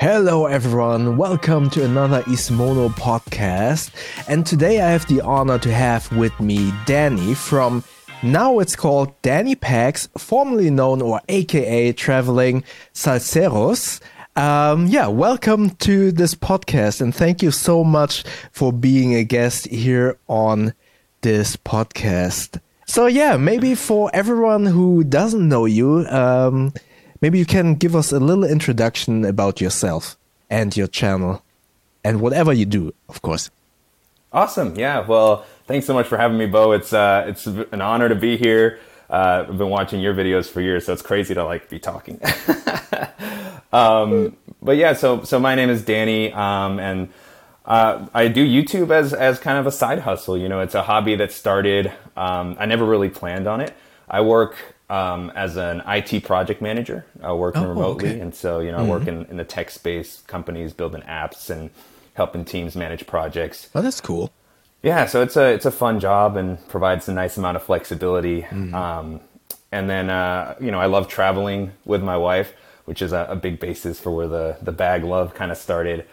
Hello, everyone. Welcome to another Ismono podcast. And today I have the honor to have with me Danny from now it's called Danny Packs, formerly known or AKA Traveling Salseros. Um, yeah, welcome to this podcast and thank you so much for being a guest here on this podcast. So yeah, maybe for everyone who doesn't know you, um, maybe you can give us a little introduction about yourself and your channel and whatever you do, of course. Awesome. Yeah. Well, thanks so much for having me, Bo. It's uh, it's an honor to be here. Uh, I've been watching your videos for years, so it's crazy to like be talking. um, but yeah, so so my name is Danny, um, and uh, I do YouTube as as kind of a side hustle. You know, it's a hobby that started. Um, I never really planned on it. I work um, as an IT project manager, uh, working oh, remotely, okay. and so you know, mm-hmm. I work mm-hmm. in, in the tech space, companies building apps and helping teams manage projects. Oh, that's cool. Yeah, so it's a it's a fun job and provides a nice amount of flexibility. Mm-hmm. Um, and then uh, you know, I love traveling with my wife, which is a, a big basis for where the the bag love kind of started.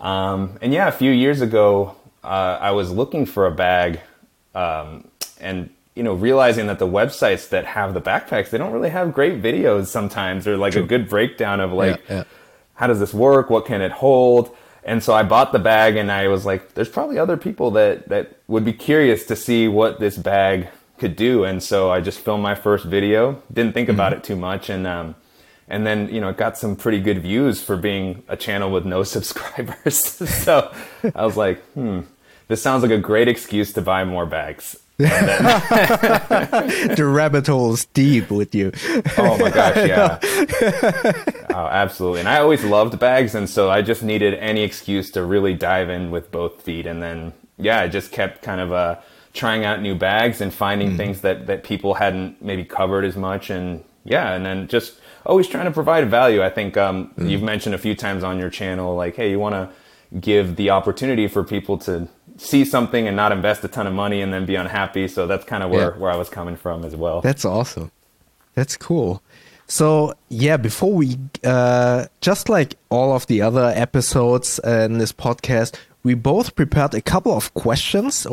Um, and yeah, a few years ago, uh, I was looking for a bag, um, and you know, realizing that the websites that have the backpacks, they don't really have great videos sometimes, or like True. a good breakdown of like, yeah, yeah. how does this work? What can it hold? And so I bought the bag, and I was like, there's probably other people that that would be curious to see what this bag could do. And so I just filmed my first video. Didn't think mm-hmm. about it too much, and um, and then you know it got some pretty good views for being a channel with no subscribers. so I was like, hmm, this sounds like a great excuse to buy more bags. the rabbit hole is deep with you. oh my gosh, yeah. oh, absolutely. And I always loved bags, and so I just needed any excuse to really dive in with both feet. And then, yeah, I just kept kind of uh, trying out new bags and finding mm. things that that people hadn't maybe covered as much. And yeah, and then just always trying to provide value. I think um, mm. you've mentioned a few times on your channel, like, hey, you want to give the opportunity for people to see something and not invest a ton of money and then be unhappy. So that's kind of where, yeah. where I was coming from as well. That's awesome. That's cool. So yeah, before we uh, just like all of the other episodes in this podcast, we both prepared a couple of questions,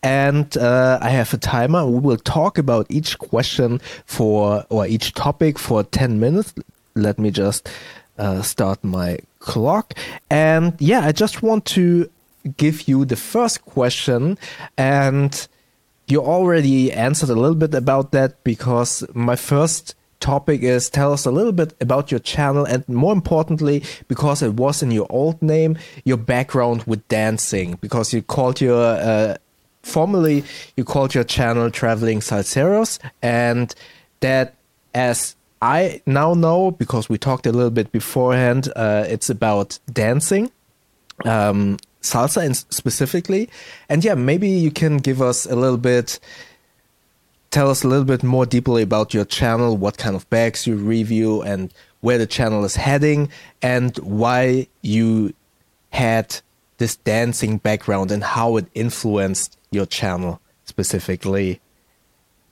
and uh, I have a timer. We will talk about each question for or each topic for ten minutes. Let me just uh, start my clock, and yeah, I just want to give you the first question and you already answered a little bit about that because my first topic is tell us a little bit about your channel and more importantly because it was in your old name your background with dancing because you called your uh, formerly you called your channel traveling salseros and that as i now know because we talked a little bit beforehand uh, it's about dancing. Um, salsa in specifically. And yeah, maybe you can give us a little bit, tell us a little bit more deeply about your channel, what kind of bags you review, and where the channel is heading, and why you had this dancing background and how it influenced your channel specifically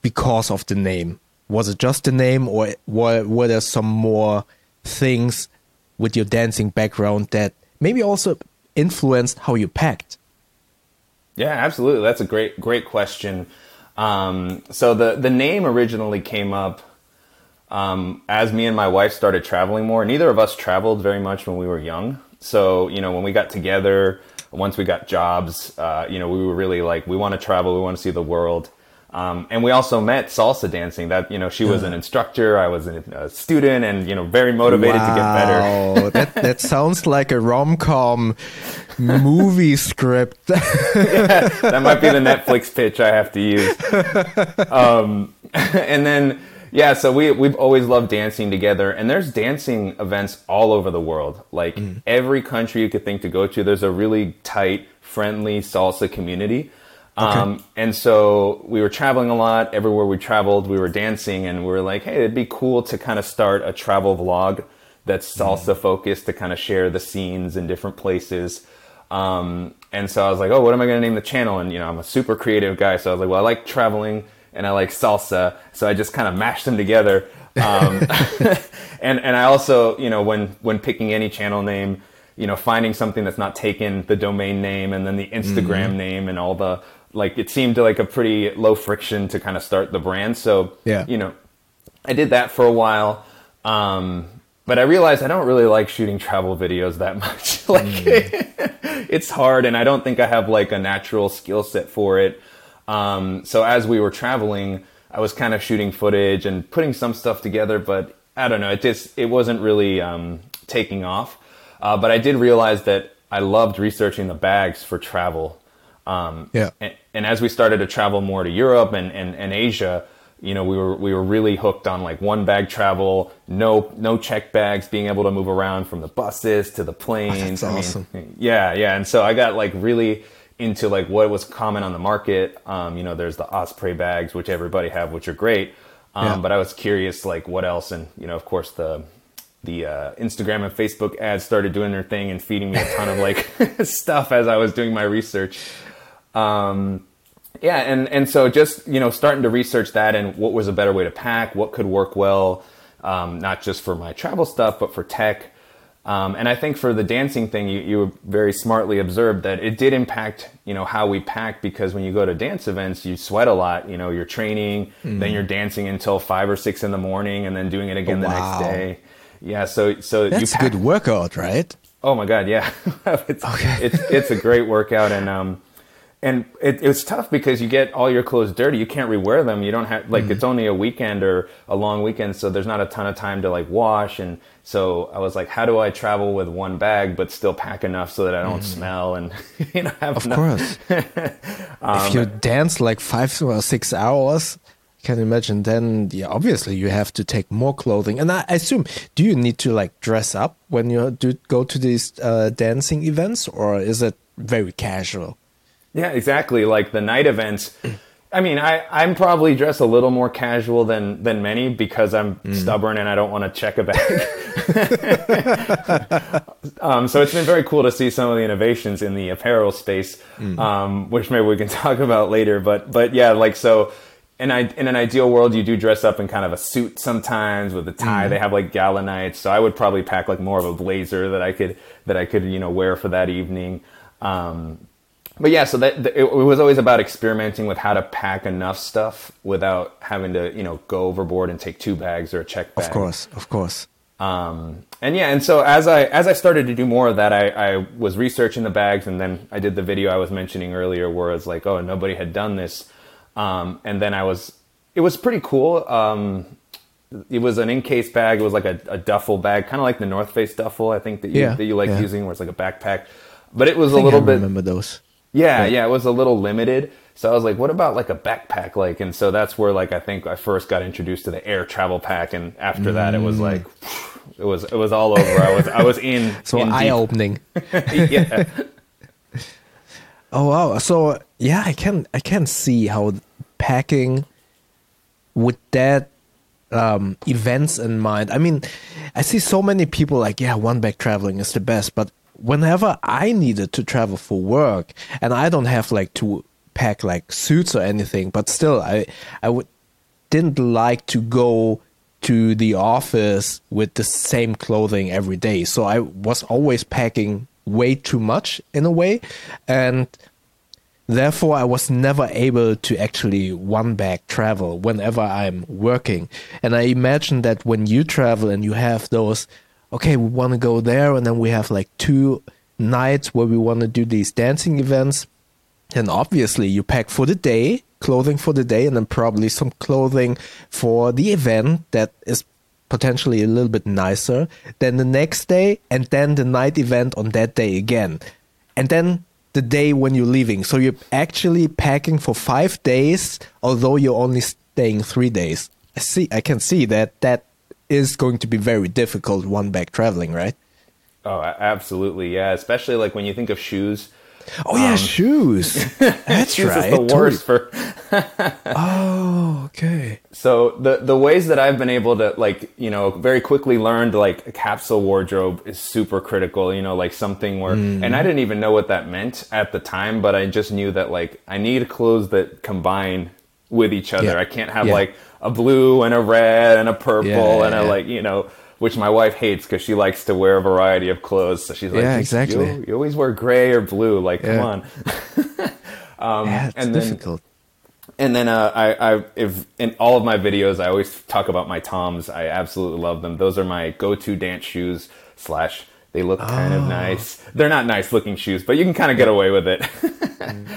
because of the name. Was it just the name, or were, were there some more things with your dancing background that maybe also influenced how you packed? Yeah, absolutely. That's a great great question. Um, so the the name originally came up um, as me and my wife started traveling more. Neither of us traveled very much when we were young. So you know, when we got together, once we got jobs, uh, you know, we were really like, we want to travel, we want to see the world. Um, and we also met salsa dancing. That you know, she was an instructor, I was a student, and you know, very motivated wow. to get better. that that sounds like a rom com movie script. yeah, that might be the Netflix pitch I have to use. Um, and then yeah, so we we've always loved dancing together, and there's dancing events all over the world. Like mm. every country you could think to go to, there's a really tight, friendly salsa community. Okay. Um, and so we were traveling a lot. Everywhere we traveled, we were dancing, and we were like, hey, it'd be cool to kind of start a travel vlog that's mm. salsa focused to kind of share the scenes in different places. Um, and so I was like, oh, what am I going to name the channel? And, you know, I'm a super creative guy. So I was like, well, I like traveling and I like salsa. So I just kind of mashed them together. Um, and and I also, you know, when when picking any channel name, you know, finding something that's not taken the domain name and then the Instagram mm-hmm. name and all the like, it seemed like a pretty low friction to kind of start the brand. So, yeah. you know, I did that for a while. Um, but I realized I don't really like shooting travel videos that much. like, mm. it's hard, and I don't think I have like a natural skill set for it. Um, so as we were traveling, I was kind of shooting footage and putting some stuff together, but I don't know, it just it wasn't really um, taking off. Uh, but I did realize that I loved researching the bags for travel. Um, yeah. And, and, as we started to travel more to Europe and, and, and Asia, you know, we were we were really hooked on like one bag travel, no no check bags, being able to move around from the buses to the planes. Oh, that's awesome. mean, yeah, yeah. And so I got like really into like what was common on the market. Um, you know, there's the Osprey bags, which everybody have, which are great. Um, yeah. But I was curious, like what else? And you know, of course, the the uh, Instagram and Facebook ads started doing their thing and feeding me a ton of like stuff as I was doing my research. Um, yeah, and and so just you know starting to research that and what was a better way to pack, what could work well, um, not just for my travel stuff, but for tech. Um, and I think for the dancing thing, you, you very smartly observed that it did impact, you know, how we pack because when you go to dance events, you sweat a lot. You know, you're training, mm. then you're dancing until five or six in the morning, and then doing it again oh, the wow. next day. Yeah, so so that's you pack- a good workout, right? Oh my god, yeah, it's, okay. it's it's a great workout, and um, and it, it's tough because you get all your clothes dirty. You can't rewear them. You don't have like mm. it's only a weekend or a long weekend, so there's not a ton of time to like wash. And so I was like, how do I travel with one bag but still pack enough so that I don't mm. smell and you know have of enough. course. um, if you dance like five or six hours, can imagine then yeah obviously you have to take more clothing and i assume do you need to like dress up when you do go to these uh, dancing events or is it very casual yeah, exactly. Like the night events. I mean, I, I'm probably dressed a little more casual than, than many because I'm mm. stubborn and I don't want to check a bag. um, so it's been very cool to see some of the innovations in the apparel space, mm. um, which maybe we can talk about later. But but yeah, like so. In, I, in an ideal world, you do dress up in kind of a suit sometimes with a tie. Mm. They have like gala nights, so I would probably pack like more of a blazer that I could that I could you know wear for that evening. Um, but yeah, so that it, was always about experimenting with how to pack enough stuff without having to, you know, go overboard and take two bags or a check bag. Of course, of course. Um, and yeah, and so as I as I started to do more of that, I, I was researching the bags, and then I did the video I was mentioning earlier, where it's like, oh, nobody had done this, um, and then I was, it was pretty cool. Um, it was an in-case bag. It was like a, a duffel bag, kind of like the North Face duffel, I think that you yeah, that you like yeah. using, where it's like a backpack. But it was a little I bit. Remember those? Yeah, yeah, it was a little limited. So I was like, what about like a backpack? Like, and so that's where like I think I first got introduced to the Aer Travel Pack, and after that, it was like, it was it was all over. I was I was in so eye opening. yeah. oh wow! So yeah, I can I can see how packing with that um, events in mind. I mean, I see so many people like, yeah, one bag traveling is the best, but whenever I needed to travel for work, and I don't have like to pack like suits or anything, but still, I I would didn't like to go to the office with the same clothing every day. So I was always packing way too much in a way, and therefore I was never able to actually one bag travel whenever I'm working. And I imagine that when you travel and you have those okay, we want to go there, and then we have like two nights where we want to do these dancing events. And obviously, you pack for the day, clothing for the day, and then probably some clothing for the event that is potentially a little bit nicer than the next day, and then the night event on that day again. And then the day when you're leaving. So you're actually packing for five days, although you're only staying three days. I see. I can see that that is going to be very difficult one back traveling, right? Oh, absolutely, yeah. Especially like when you think of shoes. Oh yeah, um, shoes. That's shoes right. Is the worst for. oh, okay. So the the ways that I've been able to like you know very quickly learned like a capsule wardrobe is super critical. You know, like something where, mm. and I didn't even know what that meant at the time, but I just knew that like I need clothes that combine with each other. Yeah. I can't have Yeah. like a blue and a red and a purple Yeah, and a yeah. like you know. Which my wife hates because she likes to wear a variety of clothes. So she's like, Yeah, exactly. You, you always wear gray or blue. Like, come on. um, yeah, it's and then difficult. and then uh, I, I, if in all of my videos, I always talk about my Toms. I absolutely love them. Those are my go-to dance shoes. Slash, they look kind Oh. of nice. They're not nice-looking shoes, but you can kind of get away with it.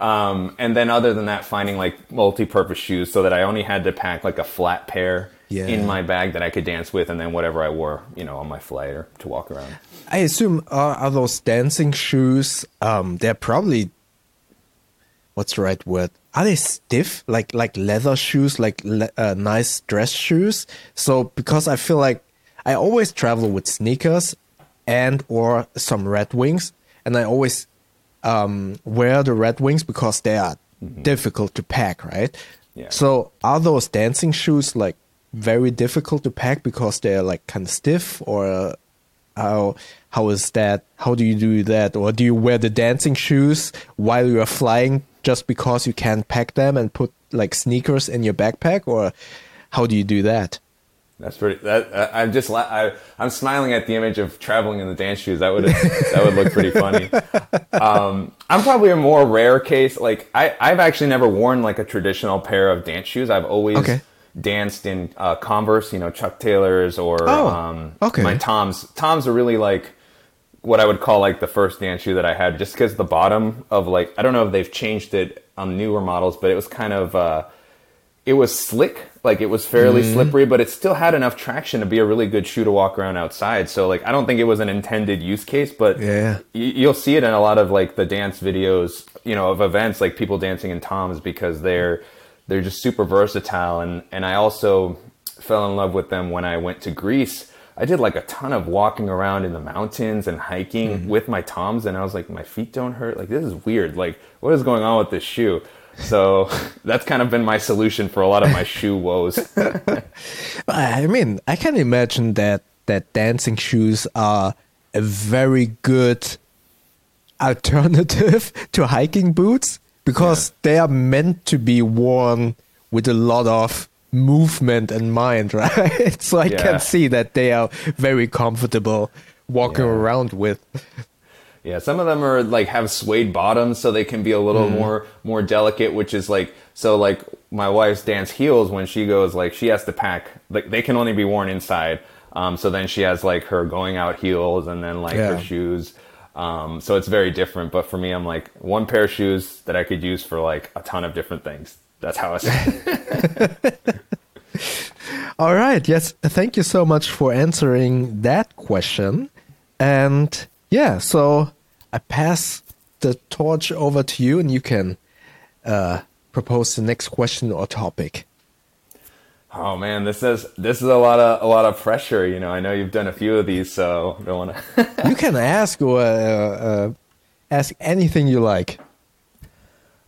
um, and then other than that, finding like multi-purpose shoes so that I only had to pack like a flat pair Yeah. in my bag that I could dance with, and then whatever I wore, you know, on my flight or to walk around. I assume are, are those dancing shoes? Um, they're probably what's the right word? Are they stiff, like like leather shoes, like le- uh, nice dress shoes? So because I feel like I always travel with sneakers and or some Red Wings, and I always um, wear the Red Wings because they are difficult to pack, right? Yeah. So are those dancing shoes like very difficult to pack because they're like kind of stiff, or how how is that? How do you do that? Or do you wear the dancing shoes while you are flying just because you can't pack them and put like sneakers in your backpack, or how do you do that? That's pretty. That I- I'm just. la- I, I'm smiling at the image of traveling in the dance shoes. That would that would look pretty funny. Um, I'm probably a more rare case. Like I, I've actually never worn like a traditional pair of dance shoes. I've always Okay. danced in uh, Converse, you know, Chuck Taylors or Oh, um, okay. my Toms. Toms are really like what I would call like the first dance shoe that I had, just because the bottom of like I don't know if they've changed it on newer models, but it was kind of. Uh, it was slick, like it was fairly Mm-hmm. slippery, but it still had enough traction to be a really good shoe to walk around outside. So like I don't think it was an intended use case, but Yeah. y- you'll see it in a lot of like the dance videos, you know, of events like people dancing in toms because they're they're just super versatile and and I also fell in love with them when I went to Greece. I did like a ton of walking around in the mountains and hiking Mm-hmm. with my toms and I was like my feet don't hurt. Like this is weird. Like what is going on with this shoe? So that's kind of been my solution for a lot of my shoe woes. I mean, I can imagine that that dancing shoes are a very good alternative to hiking boots because they are meant to be worn with a lot of movement in mind, right? so I Yeah. can see that they are very comfortable walking Yeah. around with. Yeah, some of them are like have suede bottoms, so they can be a little more more delicate. Which is like so like my wife's dance heels when she goes like she has to pack like they can only be worn inside. Um, so then she has like her going out heels and then like Yeah. her shoes. Um, so it's very different. But for me, I'm like one pair of shoes that I could use for like a ton of different things. That's how I it. All right. Yes. Thank you so much for answering that question. And yeah, so I pass the torch over to you and you can uh, propose the next question or topic. Oh man, this is this is a lot of a lot of pressure. You know, I know you've done a few of these, so I don't want to. you can ask or uh, uh, ask anything you like.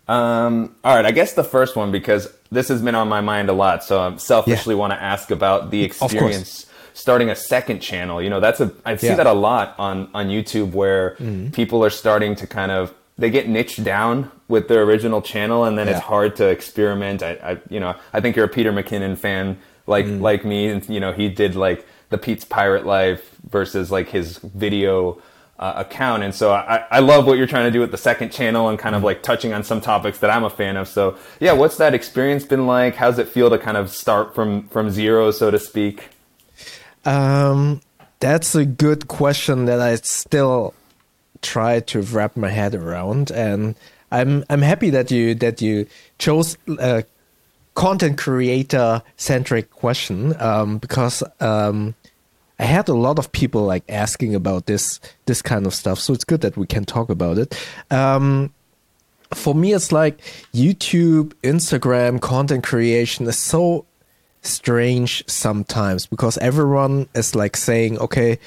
Um, all right, I guess the first one because this has been on my mind a lot, so I selfishly want to ask about the experience starting a second channel. You know, that's a I see Yeah. Mm-hmm. that a lot on on YouTube where people are starting to kind of they get niched down with their original channel, and then Yeah. it's hard to experiment. I, I you know I think you're a Peter McKinnon fan like Mm. like me, and you know he did like the Pete's Pirate Life versus like his video uh, account. And so I, I love what you're trying to do with the second channel and kind of like touching on some topics that I'm a fan of. So yeah, what's that experience been like? How's it feel to kind of start from, from zero, so to speak? Um, that's a good question that I still try to wrap my head around, and I'm I'm happy that you that you chose a content creator centric question um, because um, I had a lot of people like asking about this this kind of stuff, so it's good that we can talk about it. Um, for me, it's like YouTube, Instagram, content creation is so strange sometimes because everyone is like saying, okay,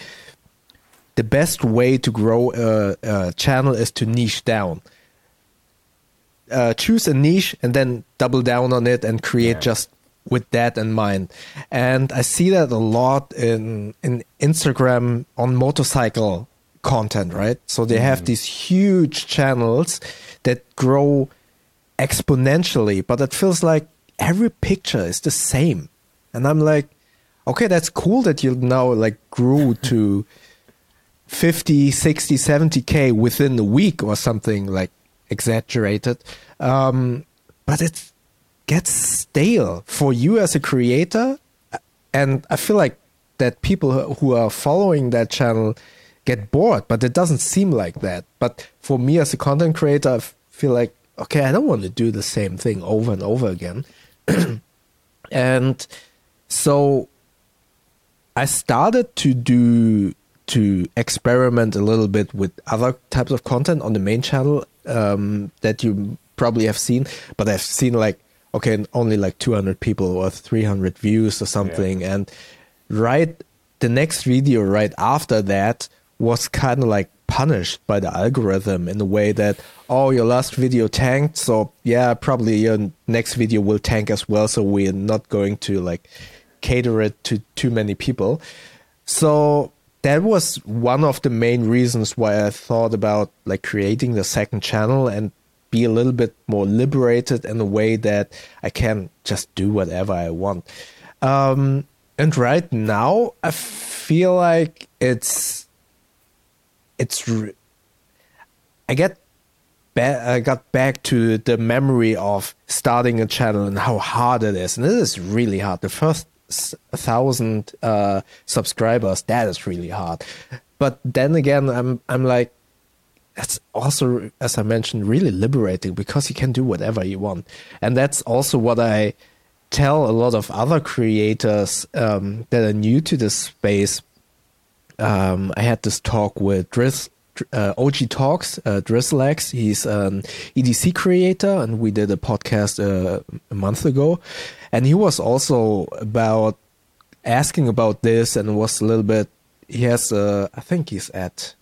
the best way to grow a, a channel is to niche down. Uh, choose a niche and then double down on it and create Yeah. just with that in mind. And I see that a lot in in Instagram on motorcycle content, right? So they have these huge channels that grow exponentially, but it feels like every picture is the same. And I'm like, okay, that's cool that you now like grew to 50, 60, 70k within a week or something like exaggerated. Um, but it gets stale for you as a creator. And I feel like that people who are following that channel get bored, but it doesn't seem like that. But for me as a content creator, I feel like, okay, I don't want to do the same thing over and over again. and so I started to do to experiment a little bit with other types of content on the main channel um, that you probably have seen, but I've seen like okay, only like 200 people or 300 views or something, yeah. and right the next video right after that was kind of like punished by the algorithm in a way that oh your last video tanked so yeah probably your next video will tank as well so we're not going to like cater it to too many people so that was one of the main reasons why I thought about like creating the second channel and be a little bit more liberated in a way that I can just do whatever I want. Um, and right now, I feel like it's it's. Re- I get ba- I got back to the memory of starting a channel and how hard it is, and it is really hard. The first thousand uh, subscribers, that is really hard. But then again, I'm I'm like, that's also, as I mentioned, really liberating because you can do whatever you want, and that's also what I tell a lot of other creators um, that are new to this space. Um, I had this talk with Driz, uh, OG Talks, uh, Drizzlex. He's an EDC creator, and we did a podcast uh, a month ago and he was also about asking about this and was a little bit he has uh, i think he's at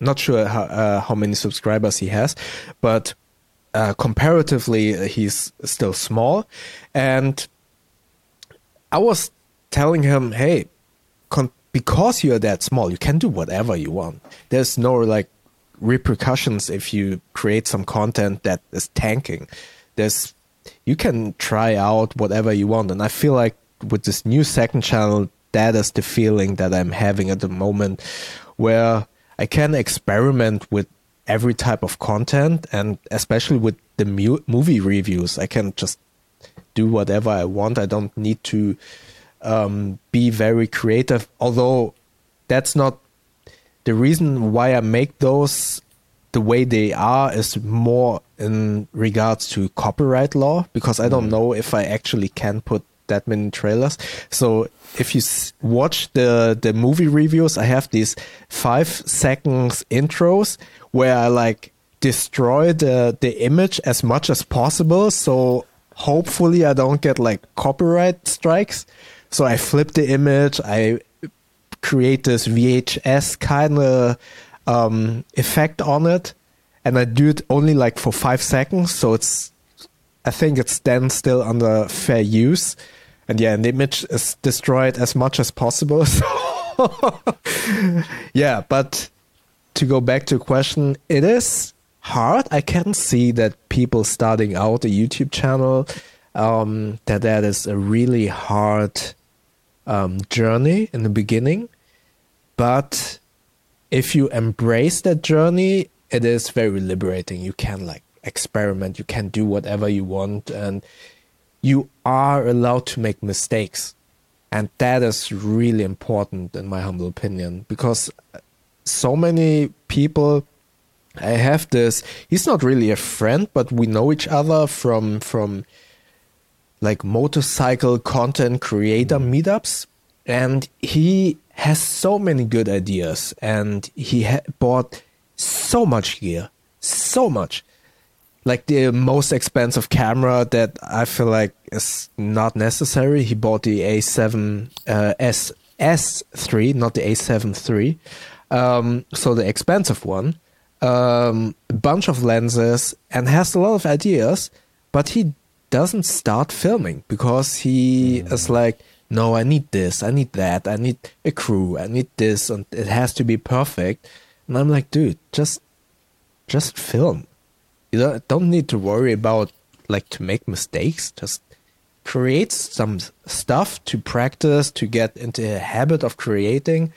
not sure how, uh, how many subscribers he has but uh, comparatively he's still small and i was telling him hey con- because you're that small you can do whatever you want there's no like repercussions if you create some content that is tanking there's you can try out whatever you want. And I feel like with this new second channel, that is the feeling that I'm having at the moment, where I can experiment with every type of content, and especially with the mu- movie reviews, I can just do whatever I want. I don't need to um, be very creative, although that's not the reason why I make those the way they are is more in regards to copyright law because I don't mm. know if I actually can put that many trailers. So if you watch the the movie reviews, I have these five seconds intros where I like destroy the the image as much as possible. So hopefully I don't get like copyright strikes. So I flip the image. I create this VHS kind of um, effect on it, and I do it only like for five seconds, so it's I think it's then still under fair use, and yeah, and the image is destroyed as much as possible. So yeah, but to go back to question, it is hard. I can see that people starting out a YouTube channel um, that that is a really hard um, journey in the beginning, but if you embrace that journey, it is very liberating. You can like experiment, you can do whatever you want, and you are allowed to make mistakes. And that is really important, in my humble opinion, because so many people. I have this. He's not really a friend, but we know each other from from like motorcycle content creator meetups, and he has so many good ideas and he ha- bought so much gear, so much. Like the most expensive camera that I feel like is not necessary. He bought the A7 uh, S S3, not the A7 III. Um, so the expensive one. Um, a bunch of lenses and has a lot of ideas, but he doesn't start filming because he mm. is like, no, I need this, I need that, I need a crew, I need this, and it has to be perfect. And I'm like, dude, just just film. You don't, don't need to worry about like to make mistakes. Just create some stuff to practice to get into a habit of creating.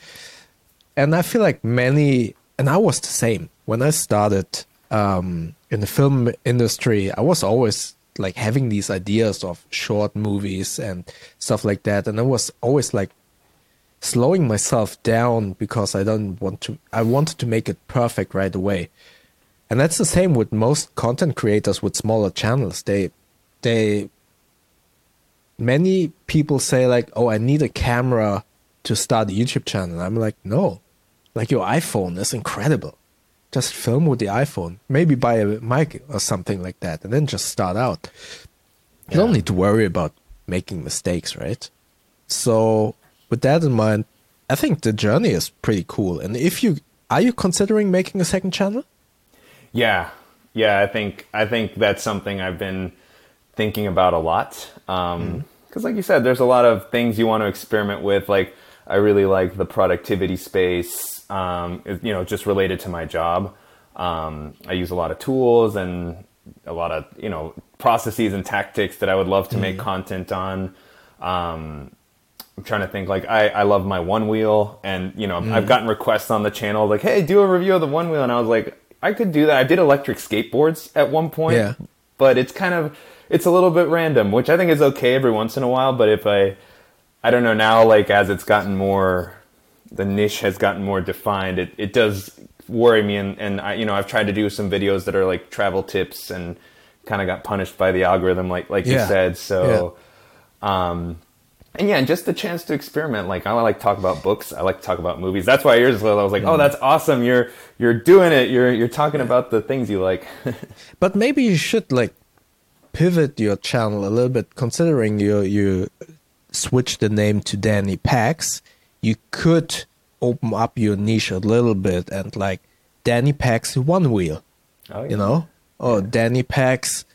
And I feel like many, and I was the same when I started um, in the film industry. I was always like having these ideas of short movies and stuff like that, and I was always like slowing myself down because I don't want to. I wanted to make it perfect right away, and that's the same with most content creators with smaller channels. They, they, many people say like, "Oh, I need a camera to start a YouTube channel." I'm like, no, like your iPhone is incredible. Just film with the iPhone, maybe buy a mic or something like that, and then just start out. You don't need to worry about making mistakes, right? So with that in mind, I think the journey is pretty cool. And if you are you considering making a second channel? Yeah, yeah. I think I think that's something I've been thinking about a lot. Because, um, mm. like you said, there's a lot of things you want to experiment with. Like I really like the productivity space. Um, you know, just related to my job. Um, I use a lot of tools and a lot of you know processes and tactics that I would love to mm. make content on. Um, I'm trying to think like I, I love my one wheel and you know mm. I've gotten requests on the channel like hey do a review of the one wheel and I was like I could do that I did electric skateboards at one point yeah. but it's kind of it's a little bit random which I think is okay every once in a while but if I I don't know now like as it's gotten more the niche has gotten more defined it, it does worry me and, and I you know I've tried to do some videos that are like travel tips and kind of got punished by the algorithm like like yeah. you said so yeah. um and yeah, and just the chance to experiment. Like I like to talk about books. I like to talk about movies. That's why yours was. I was like, oh, that's awesome. You're you're doing it. You're you're talking about the things you like. but maybe you should like pivot your channel a little bit, considering you you switch the name to Danny Packs. You could open up your niche a little bit and like Danny Packs Onewheel. Oh, yeah. You know, or yeah. Danny Packs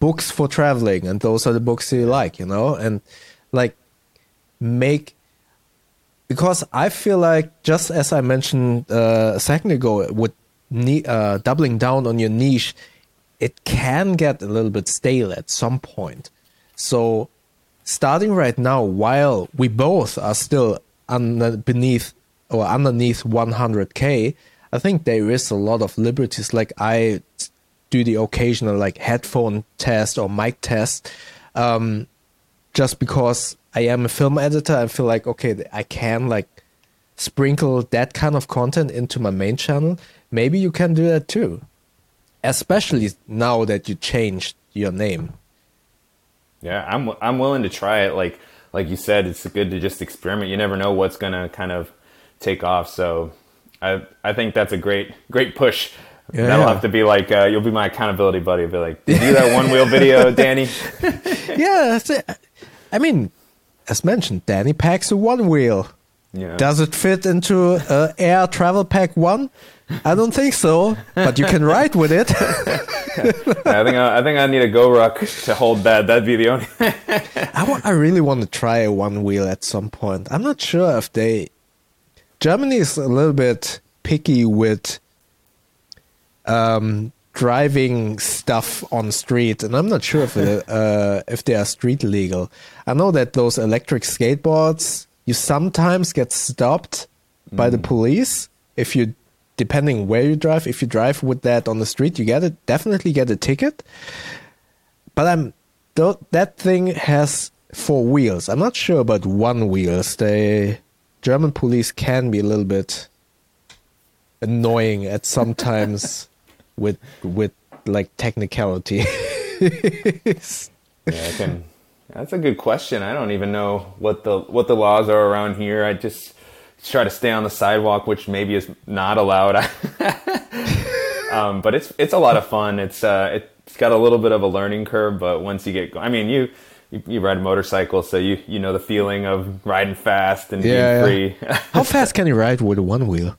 books for traveling, and those are the books you like. You know, and like make because I feel like just as I mentioned uh, a second ago, with ne- uh, doubling down on your niche, it can get a little bit stale at some point. So starting right now, while we both are still under, beneath or underneath 100k, I think there is a lot of liberties. Like I do the occasional like headphone test or mic test. Um, just because I am a film editor, I feel like okay, I can like sprinkle that kind of content into my main channel. Maybe you can do that too, especially now that you changed your name. Yeah, I'm I'm willing to try it. Like like you said, it's good to just experiment. You never know what's gonna kind of take off. So I I think that's a great great push. Yeah, That'll have to be like uh, you'll be my accountability buddy. Be like, do that one wheel video, Danny. yeah. I mean, as mentioned, Danny packs a Onewheel. Yeah. Does it fit into uh, Aer Travel Pack One? I don't think so, but you can ride with it. I think I, I, think I need a GoRuck to hold that. That'd be the only. I, really want to try a one wheel at some point. I'm not sure if they. Germany is a little bit picky with um, driving stuff on street, and I'm not sure if it, uh, if they are street legal. I know that those electric skateboards you sometimes get stopped mm. by the mm. police if you depending where you drive. If you drive with that on the street, you get it definitely get a ticket. But I'm th- that thing has four wheels. I'm not sure about one wheels. The German police can be a little bit annoying at sometimes with with like technicality. yeah, I can. That's a good question. I don't even know what the what the laws are around here. I just try to stay on the sidewalk, which maybe is not allowed. um, but it's it's a lot of fun. It's uh, it's got a little bit of a learning curve, but once you get, I mean, you you, you ride a motorcycle, so you you know the feeling of riding fast and yeah, being free. How fast can you ride with a Onewheel?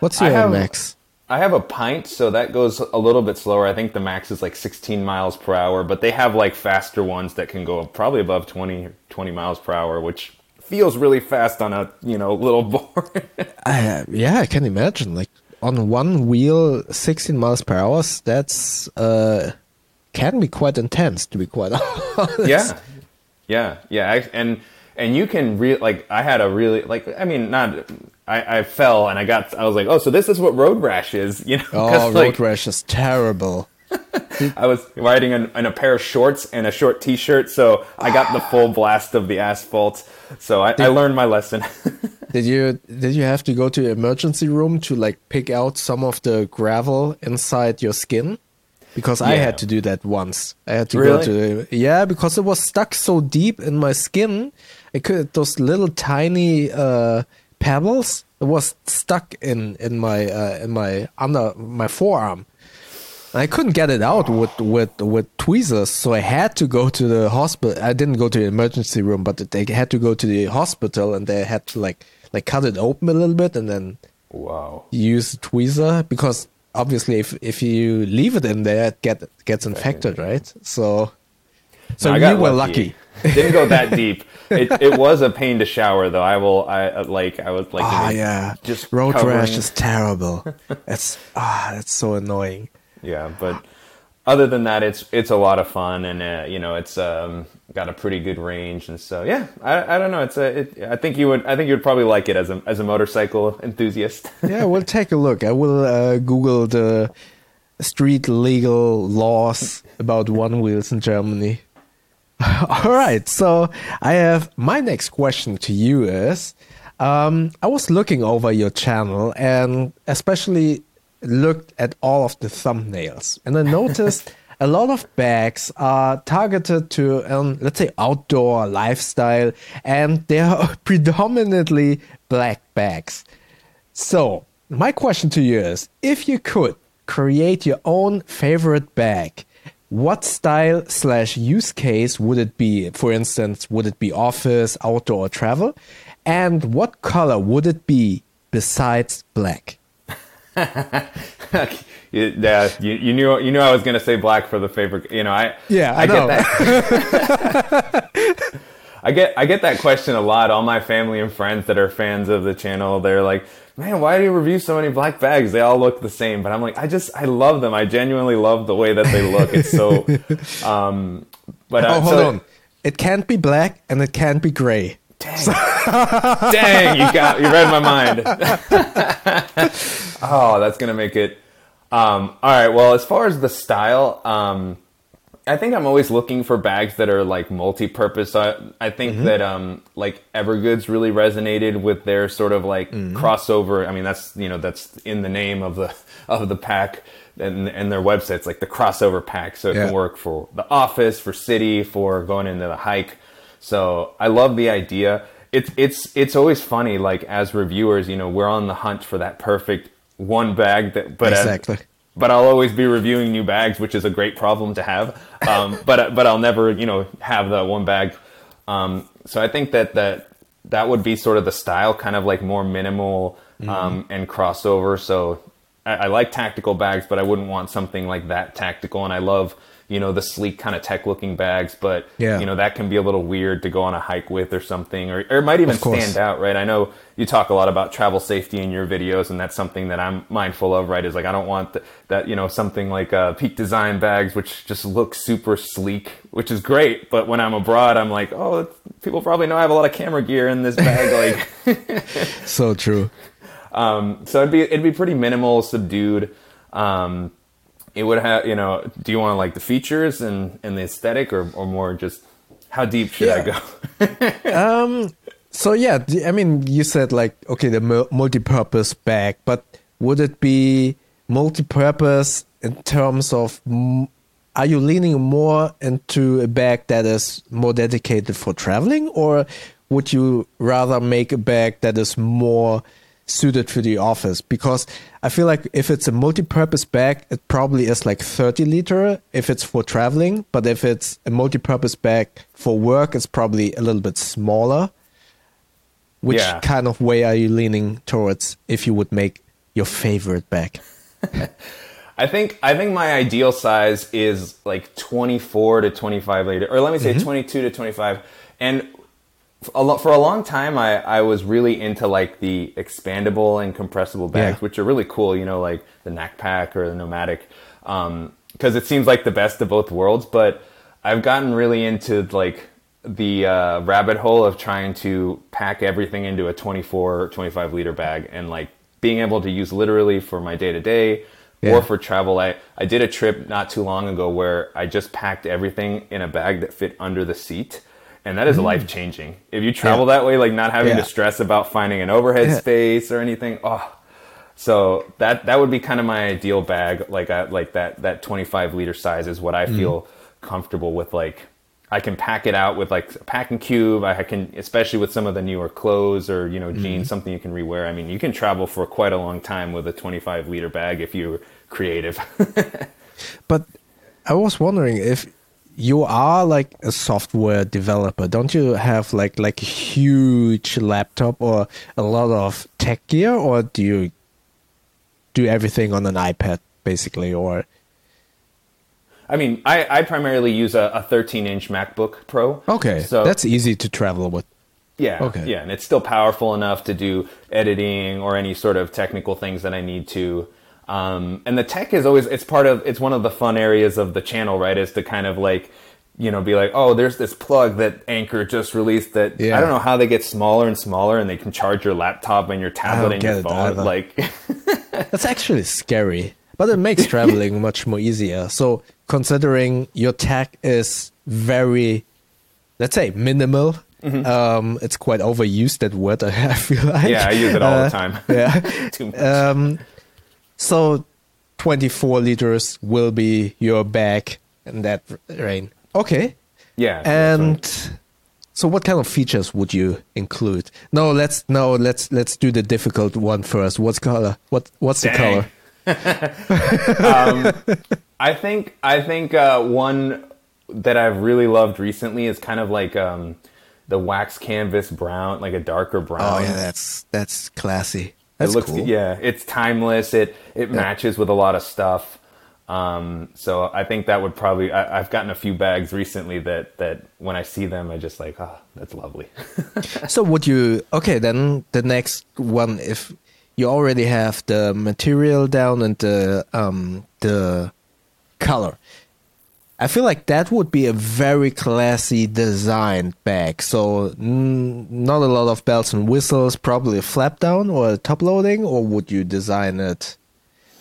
What's your have, max? I have a pint, so that goes a little bit slower. I think the max is like 16 miles per hour, but they have like faster ones that can go probably above 20, 20 miles per hour, which feels really fast on a you know little board. I, yeah, I can imagine. Like on one wheel, 16 miles per hour. That's uh, can be quite intense, to be quite honest. Yeah, yeah, yeah. And and you can really like I had a really like I mean not I, I fell and I got I was like oh so this is what road rash is you know Oh, road like, rash is terrible. I was riding in, in, a pair of shorts and a short T-shirt, so I got the full blast of the asphalt. So I, I learned my lesson. did you did you have to go to the emergency room to like pick out some of the gravel inside your skin? Because I had to do that once. I had to really? go to yeah because it was stuck so deep in my skin. It could those little tiny uh, pebbles. It was stuck in in my uh, in my under my forearm. I couldn't get it out with with with tweezers, so I had to go to the hospital. I didn't go to the emergency room, but they had to go to the hospital, and they had to like like cut it open a little bit, and then wow use tweezer because obviously if if you leave it in there, it get gets infected, right? So so no, you were lucky. lucky. Didn't go that deep. It it was a pain to shower though. I will. I like. I was like. Ah, yeah. Just road covering. rash is terrible. it's ah, it's so annoying yeah. But other than that, it's it's a lot of fun, and uh, you know, it's um, got a pretty good range, and so yeah. I, I don't know. It's a. It, I think you would. I think you would probably like it as a as a motorcycle enthusiast. yeah, we'll take a look. I will uh, Google the street legal laws about one wheels in Germany. All right, so I have my next question to you is. Um, I was looking over your channel and especially looked at all of the thumbnails and I noticed a lot of bags are targeted to, um, let's say, outdoor lifestyle, and they are predominantly black bags. So, my question to you is if you could create your own favorite bag, what style slash use case would it be? For instance, would it be office, outdoor, travel? And what color would it be besides black? yeah, you, you, knew you knew I was going to say black for the favorite. You know, I yeah, I, I know. get that. I get I get that question a lot. All my family and friends that are fans of the channel, they're like, "Man, why do you review so many black bags? They all look the same." But I'm like, I just I love them. I genuinely love the way that they look. It's so. Um, but uh, oh, hold so, on, it can't be black and it can't be gray. Dang. Dang, you got you read my mind. oh, that's gonna make it. Um, all right. Well, as far as the style, um, I think I'm always looking for bags that are like multi-purpose. I, I think mm-hmm. that um, like Evergoods really resonated with their sort of like mm-hmm. crossover. I mean, that's you know that's in the name of the of the pack and and their websites like the crossover pack. So it yeah. can work for the office, for city, for going into the hike. So I love the idea. It's it's it's always funny. Like as reviewers, you know, we're on the hunt for that perfect one bag that, but exactly. As, but I'll always be reviewing new bags, which is a great problem to have. Um, but but I'll never, you know, have the one bag. Um, so I think that that that would be sort of the style, kind of like more minimal mm-hmm. um, and crossover. So I, I, like tactical bags, but I wouldn't want something like that tactical. And I love you know the sleek kind of tech looking bags but yeah. you know that can be a little weird to go on a hike with or something or, or it might even stand out right i know you talk a lot about travel safety in your videos and that's something that i'm mindful of right is like i don't want the, that you know something like uh, peak design bags which just look super sleek which is great but when i'm abroad i'm like oh people probably know i have a lot of camera gear in this bag like so true um, so it'd be it'd be pretty minimal subdued um, it would have you know do you want like the features and and the aesthetic or, or more just how deep should yeah. i go um so yeah i mean you said like okay the multi-purpose bag but would it be multi-purpose in terms of are you leaning more into a bag that is more dedicated for traveling or would you rather make a bag that is more suited for the office because I feel like if it's a multi-purpose bag, it probably is like 30 liter if it's for traveling, but if it's a multi-purpose bag for work, it's probably a little bit smaller. Which yeah. kind of way are you leaning towards if you would make your favorite bag? I think I think my ideal size is like 24 to 25 liter, or let me say mm-hmm. 22 to 25. And a lo- for a long time, I, I was really into like the expandable and compressible bags, Yeah. which are really cool. You know, like the Pakt or the Nomatic, because it seems like the best of both worlds. But I've gotten really into like the uh, rabbit hole of trying to pack everything into a 24, 25 liter bag and like being able to use literally for my day to day Yeah. or for travel. I, I did a trip not too long ago where I just packed everything in a bag that fit under the seat. And that is life changing. If you travel that way, like not having Mm. Yeah. to stress about finding an overhead Yeah. space or anything. Oh, so that that would be kind of my ideal bag. Like I, like that that 25 liter size is what I Mm-hmm. feel comfortable with. Like I can pack it out with like a packing cube. I can, especially with some of the newer clothes or you know jeans, something you can rewear. I mean, you can travel for quite a long time with a 25 liter bag if you're creative. But I was wondering if you are like a software developer, don't you have like like a huge laptop or a lot of tech gear, or do you do everything on an iPad basically? Or I mean, I, I primarily use a, a 13 inch MacBook Pro. okay, so that's easy to travel with. Yeah. Okay. Yeah, and it's still powerful enough to do editing or any sort of technical things that I need to. Um, and the tech is always it's part of it's one of the fun areas of the channel, right? Is to kind of like you know be like, oh, there's this plug that Anker just released that Yeah. I don't know how they get smaller and smaller, and they can charge your laptop and your tablet and your phone. Like, That's actually scary, but it makes traveling much more easier. So considering your tech is very, let's say, minimal. Um, it's quite overused that word. I feel like. Mm-hmm. yeah, I use it all Uh, the time. Yeah. Too much. Um, so 24 liters will be your bag in that rain. Okay. yeah. right. And so what kind of features would you include? No, let's no, let's let's do the difficult one first. What's color? What what's the Dang. color? I think I think uh, one that I've really loved recently is kind of like um, the wax canvas brown, like a darker brown. Oh yeah, that's that's classy. It looks cool. yeah, it's timeless. It it matches with a lot of stuff. Um, so I think that would probably I, I've gotten a few bags recently that that when I see them I just like oh that's lovely. So would you okay then the next one if you already have the material down and the um the color. I feel like that would be a very classy designed bag. So mm, not a lot of bells and whistles, probably a flap down or a top loading, or would you design it?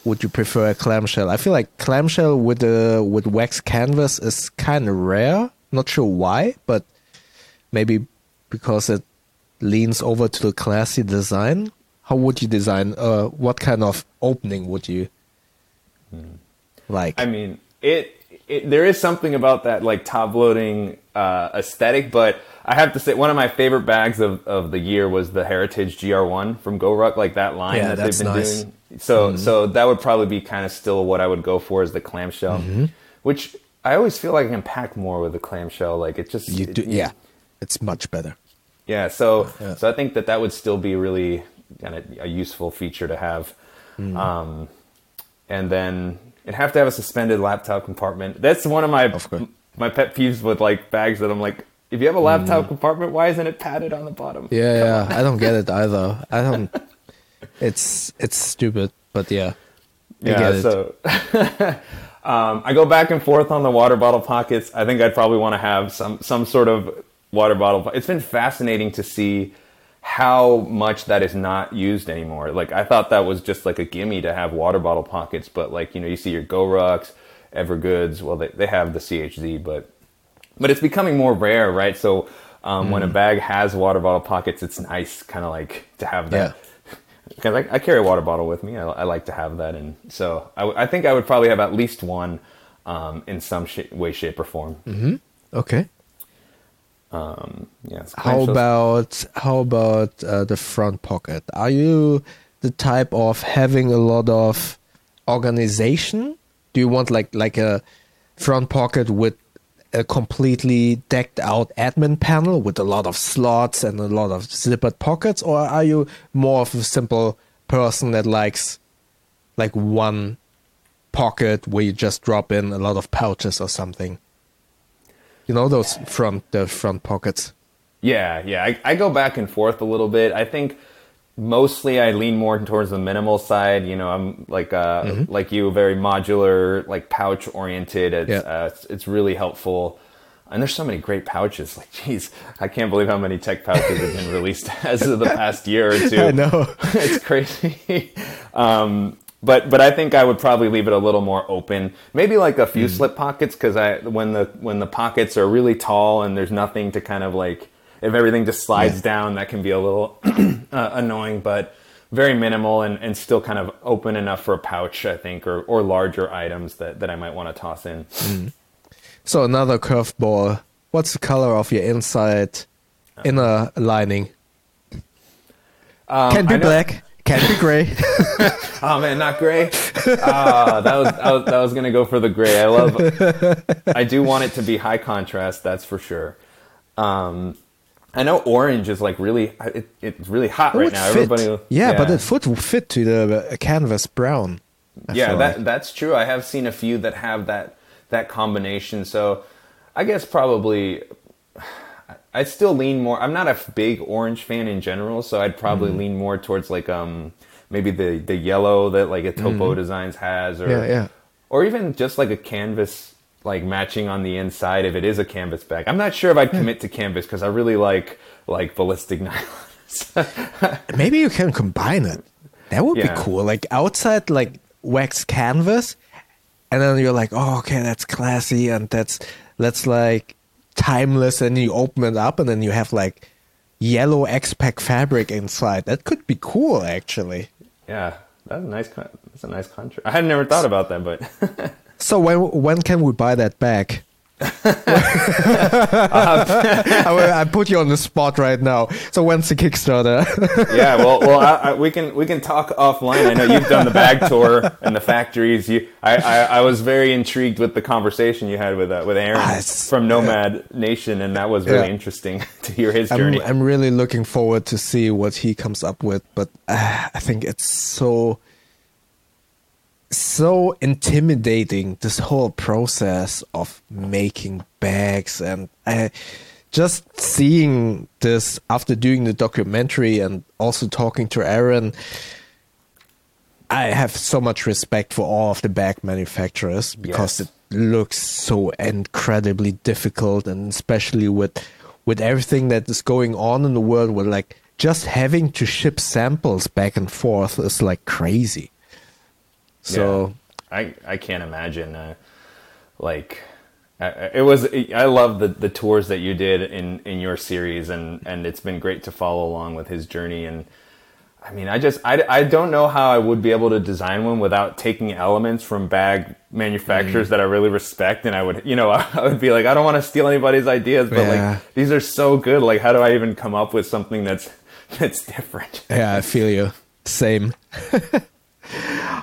Would you prefer a clamshell? I feel like clamshell with the with wax canvas is kind of rare. Not sure why, but maybe because it leans over to the classy design. How would you design? Uh, what kind of opening would you like? I mean, it, it there is something about that like top loading uh, aesthetic, but I have to say one of my favorite bags of, of the year was the Heritage GR1 from GoRuck, like that line Yeah, that they've been nice. doing. So so that would probably be kind of still what I would go for is the clamshell, Mm-hmm. which I always feel like I can pack more with the clamshell. Like it just you it- yeah, it's much better. yeah, so Yeah. so I think that that would still be really kind of a useful feature to have. Mm. Um, and then it'd have to have a suspended laptop compartment. That's one of my Of my pet peeves with like bags that I'm like, if you have a laptop compartment, why isn't it padded on the bottom? Mm. Yeah, yeah. I don't get it either. I don't. It's it's stupid, but yeah, I Yeah, get it. so um, I go back and forth on the water bottle pockets. I think I'd probably want to have some some sort of water bottle. It's been fascinating to see how much that is not used anymore. Like I thought that was just like a gimme to have water bottle pockets, but like you know you see your GoRucks, Evergoods. Well, they they have the CHZ, but but it's becoming more rare, right? So um, when a Mm. bag has water bottle pockets, it's nice, kind of like to have that. Yeah. Because I, I carry a water bottle with me, I, I like to have that, and so I think I would probably have at least one um, in some sh- way, shape, or form. okay. Um, yeah. How about how about uh, the front pocket? Are you the type of having a lot of organization? Do you want like like a front pocket with a completely decked out admin panel with a lot of slots and a lot of zippered pockets, or are you more of a simple person that likes like one pocket where you just drop in a lot of pouches or something? You know those front the front pockets. Yeah, yeah. I, I go back and forth a little bit. I think mostly I lean more towards the minimal side. You know, I'm like uh, mm-hmm. like you, very modular, like pouch oriented. It's, yeah. uh, it's, it's really helpful. And there's so many great pouches. Like, geez, I can't believe how many tech pouches have been released as of the past year or two. I know it's crazy. um, but but I think I would probably leave it a little more open. Maybe like a few mm. slip pockets because I when the when the pockets are really tall and there's nothing to kind of like if everything just slides yeah. down, that can be a little uh, annoying, but very minimal and, and still kind of open enough for a pouch, I think, or, or larger items that, that I might want to toss in. Mm. So another curveball. What's the color of your inside inner lining? Um, can be black, can be gray. oh man, not gray. Uh, that was, I was that was gonna go for the gray. I love. I do want it to be high contrast. That's for sure. Um, I know orange is like really it, it's really hot right now. Fit. Everybody, yeah, yeah, but it would fit to the canvas brown. I yeah, that like. that's true. I have seen a few that have that that combination. So I guess probably I still lean more. I'm not a big orange fan in general, so I'd probably mm. lean more towards like um maybe the the yellow that like a Topo mm. Designs has, or yeah, yeah, or even just like a canvas like matching on the inside if it is a canvas bag. I'm not sure if I'd commit to canvas because I really like like ballistic nylons. Maybe you can combine it. That would yeah. be cool. Like outside, like wax canvas, and then you're like, oh, okay, that's classy, and that's that's like timeless. And you open it up, and then you have like yellow X-Pac fabric inside. That could be cool, actually. Yeah, that's a nice. That's a nice contrast. I had never thought about that, but. So when when can we buy that back? I, I, put you on the spot right now. So when's the Kickstarter? yeah, well, well, I, I, we can we can talk offline. I know you've done the bag tour and the factories. You, I, I, was very intrigued with the conversation you had with uh, with Aaron ah, from Nomad Nation, and that was really yeah. interesting to hear his journey. I'm, I'm, really looking forward to see what he comes up with, but uh, I think it's so so intimidating this whole process of making bags and I, just seeing this after doing the documentary and also talking to Aaron I have so much respect for all of the bag manufacturers because yes. it looks so incredibly difficult and especially with with everything that is going on in the world with like just having to ship samples back and forth is like crazy so yeah. I I can't imagine uh, like it was I love the the tours that you did in in your series and and it's been great to follow along with his journey and I mean I just I, I don't know how I would be able to design one without taking elements from bag manufacturers mm. that I really respect and I would you know I would be like I don't want to steal anybody's ideas but yeah. like these are so good like how do I even come up with something that's that's different yeah I feel you same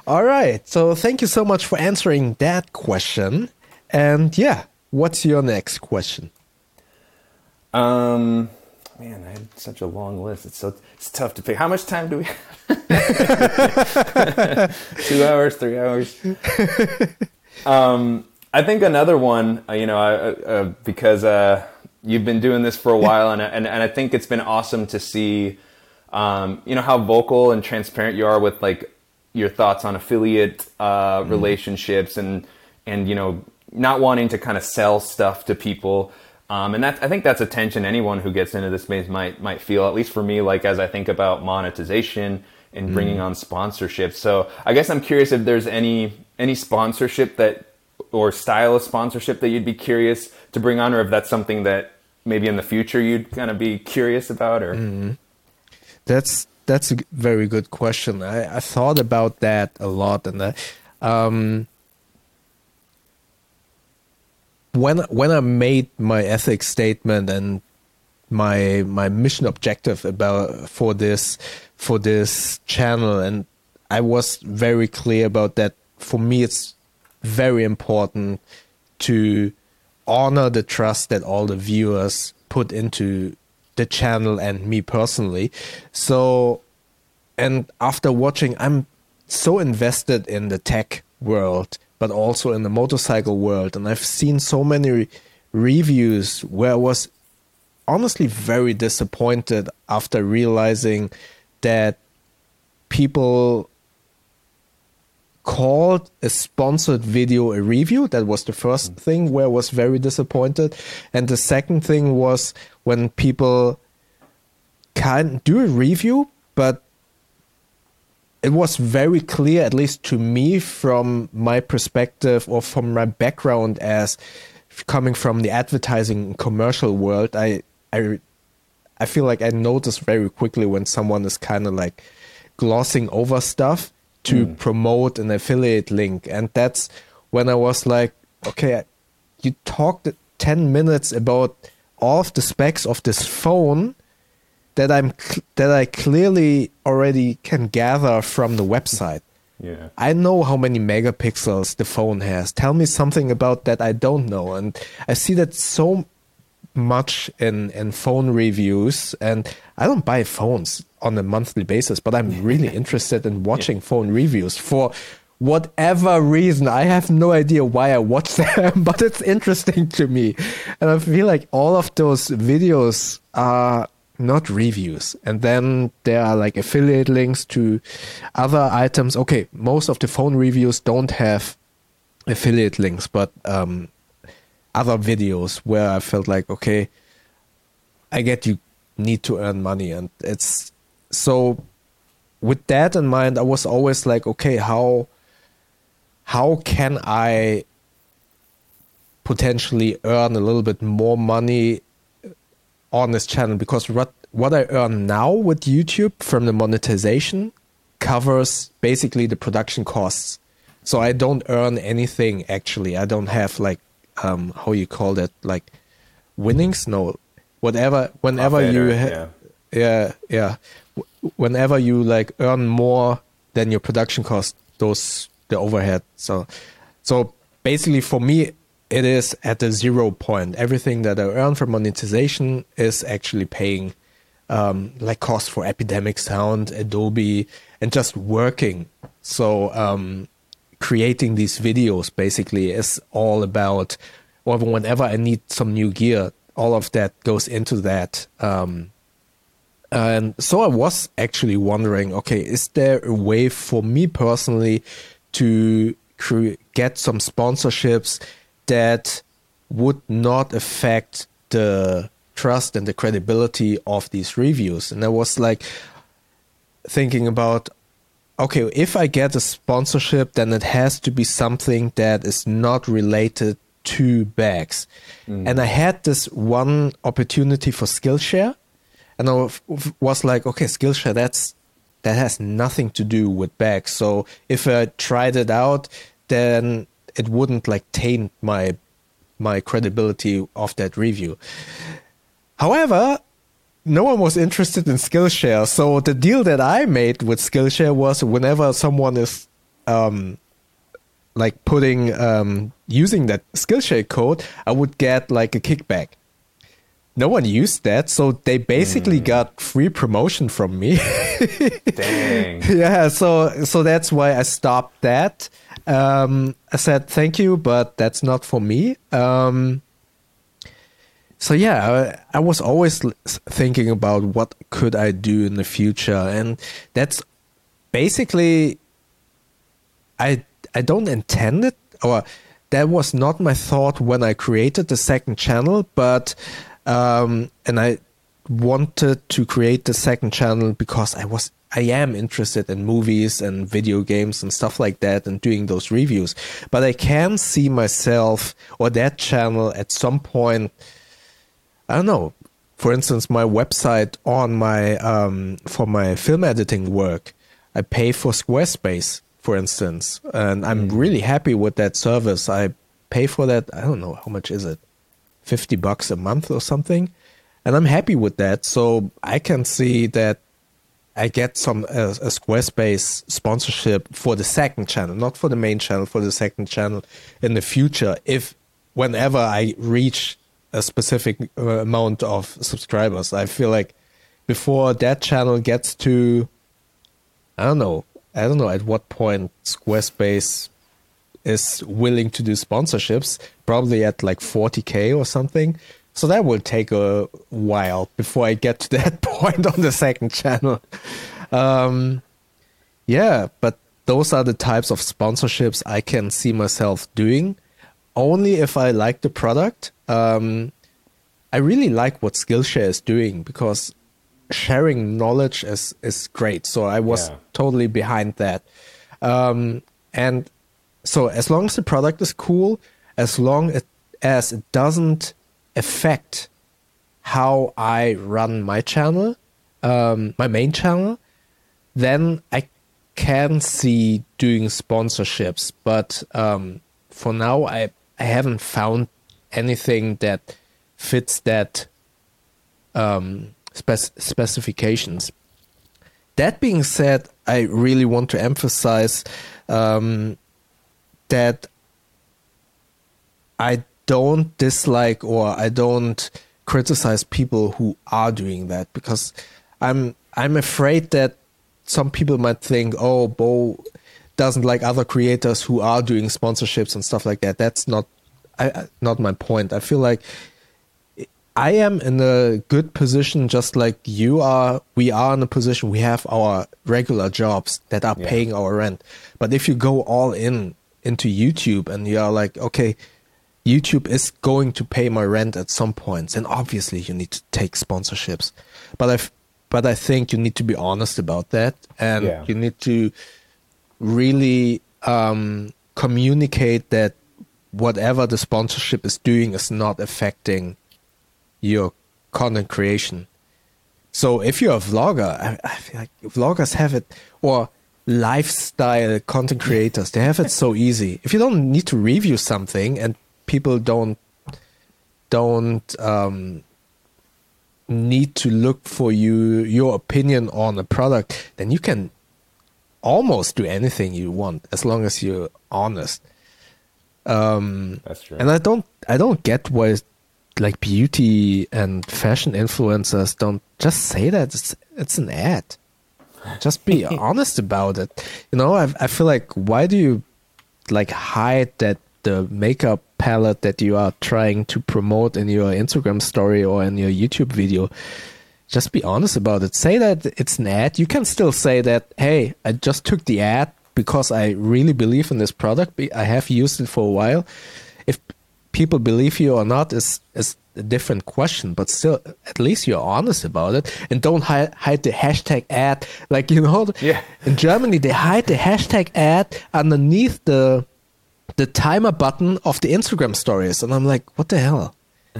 All right. So thank you so much for answering that question. And yeah, what's your next question? Um, man, I had such a long list. It's so it's tough to pick. How much time do we have? Two hours, three hours. Um, I think another one, uh, you know, uh, uh, because uh, you've been doing this for a while, and, and and I think it's been awesome to see, um, you know, how vocal and transparent you are with like your thoughts on affiliate uh, mm. relationships and and you know not wanting to kind of sell stuff to people. Um, and that I think that's a tension anyone who gets into this space might might feel. At least for me, like as I think about monetization and bringing mm. on sponsorship. So I guess I'm curious if there's any any sponsorship that or style of sponsorship that you'd be curious to bring on, or if that's something that maybe in the future you'd kind of be curious about, or. Mm. That's that's a very good question. I, I thought about that a lot, and uh, um, when when I made my ethics statement and my my mission objective about for this for this channel, and I was very clear about that. For me, it's very important to honor the trust that all the viewers put into the channel and me personally. So, and after watching, I'm so invested in the tech world, but also in the motorcycle world. And I've seen so many re- reviews where I was honestly very disappointed after realizing that people called a sponsored video a review. That was the first thing where I was very disappointed. And the second thing was when people can do a review, but it was very clear, at least to me, from my perspective or from my background as coming from the advertising commercial world. I I I feel like I notice very quickly when someone is kind of like glossing over stuff to mm. promote an affiliate link, and that's when I was like, okay, you talked ten minutes about of the specs of this phone that I'm that I clearly already can gather from the website. Yeah. I know how many megapixels the phone has. Tell me something about that I don't know. And I see that so much in in phone reviews and I don't buy phones on a monthly basis, but I'm really interested in watching yeah. phone reviews for whatever reason. I have no idea why I watch them, but it's interesting to me. And I feel like all of those videos are not reviews. And then there are like affiliate links to other items. Okay, most of the phone reviews don't have affiliate links, but um, other videos where I felt like, okay, I get you need to earn money. And it's so with that in mind, I was always like, okay, how how can I potentially earn a little bit more money on this channel because what what I earn now with YouTube from the monetization covers basically the production costs. So I don't earn anything actually. I don't have like um how you call that like winnings no whatever whenever you ha- yeah. yeah yeah whenever you like earn more than your production cost those the overhead so so basically for me it is at the zero point. Everything that I earn from monetization is actually paying um, like cost for Epidemic Sound, Adobe, and just working. So um, creating these videos basically is all about, or whenever I need some new gear, all of that goes into that. Um, and so I was actually wondering, okay, is there a way for me personally to cre- get some sponsorships that would not affect the trust and the credibility of these reviews. And I was like thinking about okay, if I get a sponsorship, then it has to be something that is not related to bags. Mm. And I had this one opportunity for Skillshare, and I was like, okay, Skillshare, that's that has nothing to do with bags. So if I tried it out, then it wouldn't like taint my my credibility of that review. However, no one was interested in Skillshare, so the deal that I made with Skillshare was whenever someone is um, like putting um, using that Skillshare code, I would get like a kickback. No one used that, so they basically mm. got free promotion from me. Dang. Yeah, so so that's why I stopped that. Um, I said thank you, but that's not for me. Um, so yeah, I, I, was always thinking about what could I do in the future, and that's basically I I don't intend it, or that was not my thought when I created the second channel, but um, and I wanted to create the second channel because I was I am interested in movies and video games and stuff like that and doing those reviews. But I can see myself or that channel at some point. I don't know. For instance, my website on my um, for my film editing work, I pay for Squarespace, for instance, and I'm mm. really happy with that service. I pay for that. I don't know how much is it, fifty bucks a month or something, and I'm happy with that. So I can see that I get some uh, a Squarespace sponsorship for the second channel, not for the main channel, for the second channel in the future. If whenever I reach a specific uh, amount of subscribers, I feel like before that channel gets to, I don't know, I don't know at what point Squarespace is willing to do sponsorships. Probably at like 40k or something. So that will take a while before I get to that point on the second channel. Um, yeah, but those are the types of sponsorships I can see myself doing only if I like the product. Um, I really like what Skillshare is doing because sharing knowledge is is great. So I was yeah. totally behind that. Um, and so as long as the product is cool, as long as it doesn't affect how I run my channel, um, my main channel, then I can see doing sponsorships. But um, for now, I I haven't found anything that fits that um, spec- specifications. That being said, I really want to emphasize um, that I don't dislike or I don't criticize people who are doing that because I'm I'm afraid that some people might think, oh, Bo doesn't like other creators who are doing sponsorships and stuff like that. That's not I, not my point. I feel like I am in a good position, just like you are. We are in a position. We have our regular jobs that are yeah. paying our rent. But if you go all in into YouTube and you are like, okay, YouTube is going to pay my rent at some points, and obviously you need to take sponsorships. But I, but I think you need to be honest about that, and yeah. you need to really um, communicate that whatever the sponsorship is doing is not affecting your content creation. So if you're a vlogger, I, I feel like vloggers have it, or lifestyle content creators, they have it so easy. If you don't need to review something and people don't don't um, need to look for you your opinion on a product, then you can almost do anything you want as long as you're honest. Um, That's true. And I don't I don't get why like beauty and fashion influencers don't just say that it's, it's an ad. Just be honest about it. You know, I I feel like why do you like hide that the makeup palette that you are trying to promote in your Instagram story or in your YouTube video? Just be honest about it. Say that it's an ad. You can still say that, hey, I just took the ad because I really believe in this product. I have used it for a while. If people believe you or not is is a different question, but still, at least you're honest about it and don't hide, hide the hashtag ad. Like you know, yeah. in Germany they hide the hashtag ad underneath the the timer button of the Instagram stories, and I'm like, what the hell?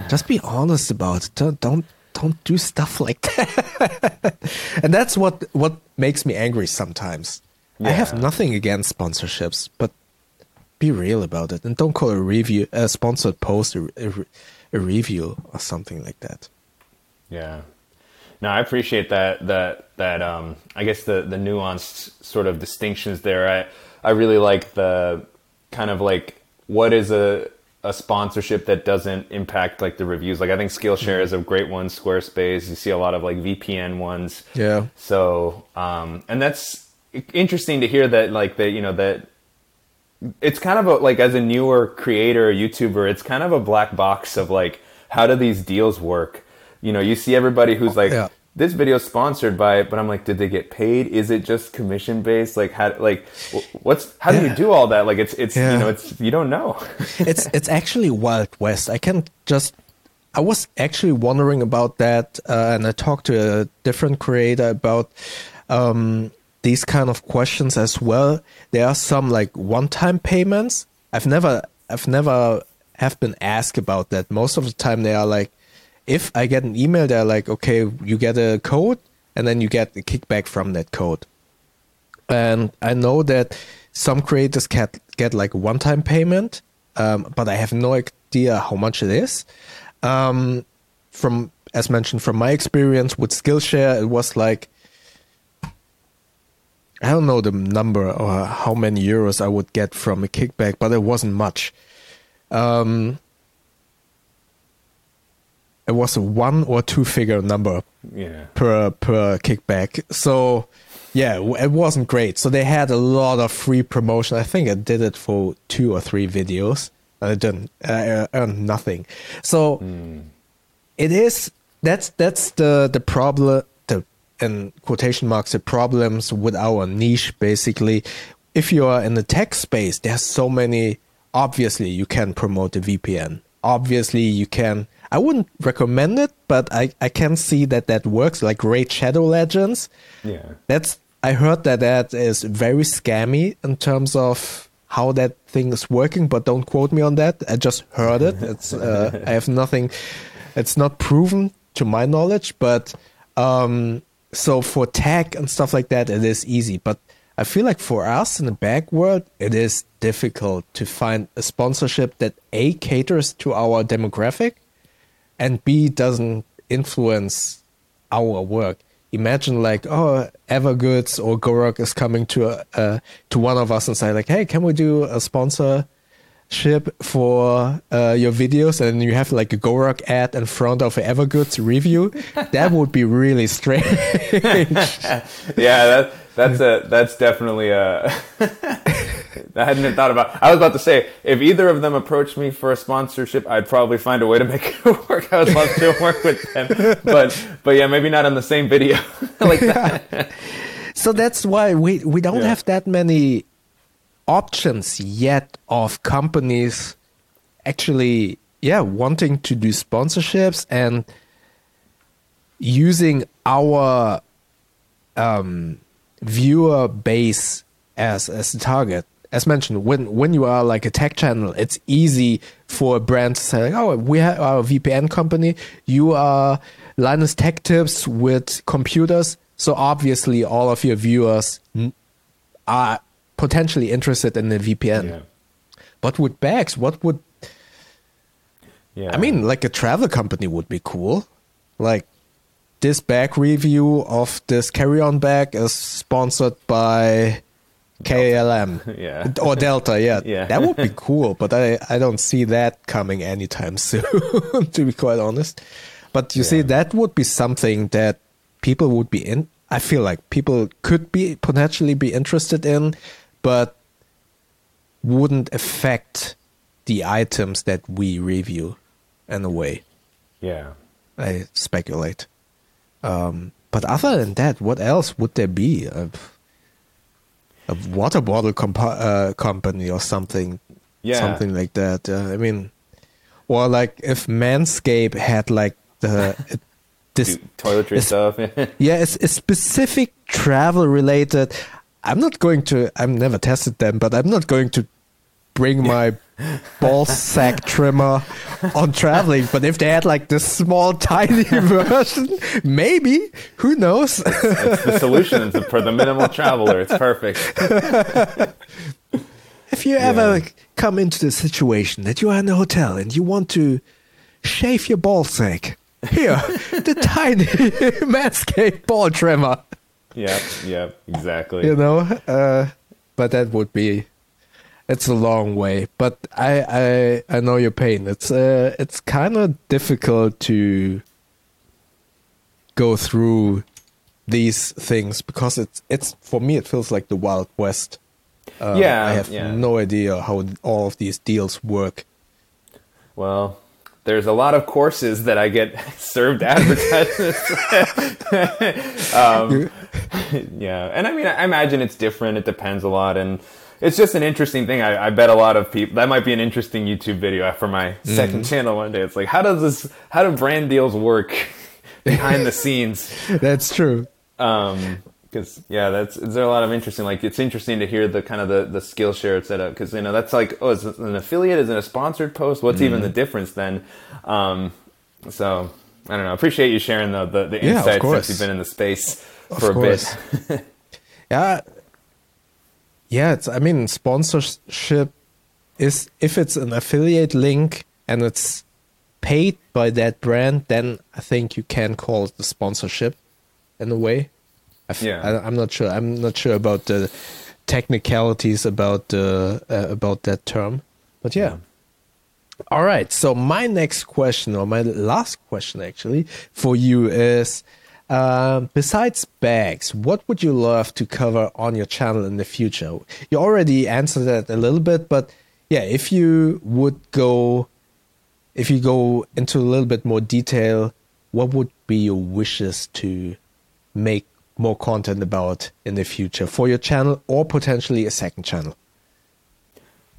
Just be honest about it. Don't don't don't do stuff like that. and that's what what makes me angry sometimes. Yeah. I have nothing against sponsorships, but be real about it and don't call a review a sponsored post a, a, a review or something like that. Yeah. No, I appreciate that that that um I guess the the nuanced sort of distinctions there. I I really like the kind of like what is a a sponsorship that doesn't impact like the reviews. Like I think Skillshare mm-hmm. is a great one. Squarespace, you see a lot of like VPN ones. Yeah. So, um, and that's interesting to hear that like that you know that it's kind of a, like as a newer creator YouTuber, it's kind of a black box of like how do these deals work? You know, you see everybody who's like yeah. this video is sponsored by, it, but I'm like, did they get paid? Is it just commission based? Like how like what's how do you do all that? Like it's it's yeah. you know it's you don't know. it's it's actually wild west. I can just I was actually wondering about that, uh, and I talked to a different creator about um, these kind of questions as well. There are some like one-time payments. I've never, I've never have been asked about that. Most of the time, they are like, if I get an email, they're like, okay, you get a code, and then you get a kickback from that code. And I know that some creators get get like one-time payment, um, but I have no idea how much it is. Um, from as mentioned, from my experience with Skillshare, it was like I don't know the number or how many euros I would get from a kickback, but it wasn't much. Um, it was a one or two figure number yeah. per per kickback. So yeah, it wasn't great. So they had a lot of free promotion. I think I did it for two or three videos. I didn't I earned nothing. So mm. it is that's that's the the problem in quotation marks the problems with our niche basically. If you are in the tech space there's so many obviously you can promote a vpn obviously you can i wouldn't recommend it but i i can see that that works like raid shadow legends. Yeah. that's i heard that that is very scammy in terms of how that thing is working but don't quote me on that. I just heard it. It's uh, i have nothing it's not proven to my knowledge but um so for tech and stuff like that it is easy. But i feel like for us in the back world it is difficult to find a sponsorship that a caters to our demographic and b doesn't influence our work. Imagine like oh evergoods or GoRuck is coming to a, uh, to one of us and say like hey can we do a sponsorship for uh, your videos and you have like a GoRuck ad in front of an evergoods review that would be really strange yeah, that that's a that's definitely a. I hadn't thought about. I was about to say if either of them approached me for a sponsorship, I'd probably find a way to make it work. I would love to work with them, but but yeah, maybe not on the same video like that. so that's why we we don't Yeah. have that many options yet of companies actually yeah wanting to do sponsorships and using our um, viewer base as as a target. As mentioned when when you are like a tech channel it's easy for a brand to say oh we have our vpn company. You are linus tech tips with computers. So obviously all of your viewers are potentially interested in the vpn Yeah, but with bags what would yeah. I mean, like a travel company would be cool. Like this bag review of this carry-on bag is sponsored by KLM Yeah. or Delta. Yeah, Yeah. that would be cool. But I I don't see that coming anytime soon, to be quite honest. But you see, that would be something that people would be in. I feel like people could be potentially be interested in, but wouldn't affect the items that we review in a way. yeah. I speculate. Um, but other than that, what else would there be? A, a water bottle compa- uh, company or something, Yeah. something like that. Uh, I mean, or like if Manscaped had like the this toiletry stuff. yeah, it's a specific travel related. I'm not going to. I've never tested them, but I'm not going to bring my ball sack trimmer on traveling. But if they had like this small, tiny version, maybe. Who knows? It's the solution It's for the minimal traveler. It's perfect. if you ever Yeah. come into the situation that you are in a hotel and you want to shave your ball sack, here, the tiny Manscaped ball trimmer. Yep, yep, exactly. you know uh but that would be it's a long way but i i i know your pain it's uh it's kind of difficult to go through these things because it's it's for me it feels like the wild west um, Yeah, i have yeah. no idea how all of these deals work Well, there's a lot of courses that I get served advertisements. um, yeah, and I mean, I imagine it's different. It depends a lot, and it's just an interesting thing. I, I bet a lot of people that might be an interesting YouTube video for my second channel one day. It's like, how does this? How do brand deals work behind the scenes? that's true Um, because yeah, that's is there a lot of interesting. Like it's interesting to hear the kind of the the Skillshare setup because you know that's like oh, is it an affiliate? Is it a sponsored post? What's even the difference then? Um, so I don't know. Appreciate you sharing the the, the Yeah, insights since you've been in the space Of for a bit. Yeah. Yeah, it's I mean sponsorship is if it's an affiliate link and it's paid by that brand, then I think you can call it the sponsorship in a way. I f- Yeah. I, am not sure. I'm not sure about the technicalities about the uh, about that term, but yeah. All right. So my next question, or my last question, actually, for you is: um, besides bags, what would you love to cover on your channel in the future? You already answered that a little bit, but yeah, if you would go if you go into a little bit more detail, what would be your wishes to make more content about in the future for your channel or potentially a second channel?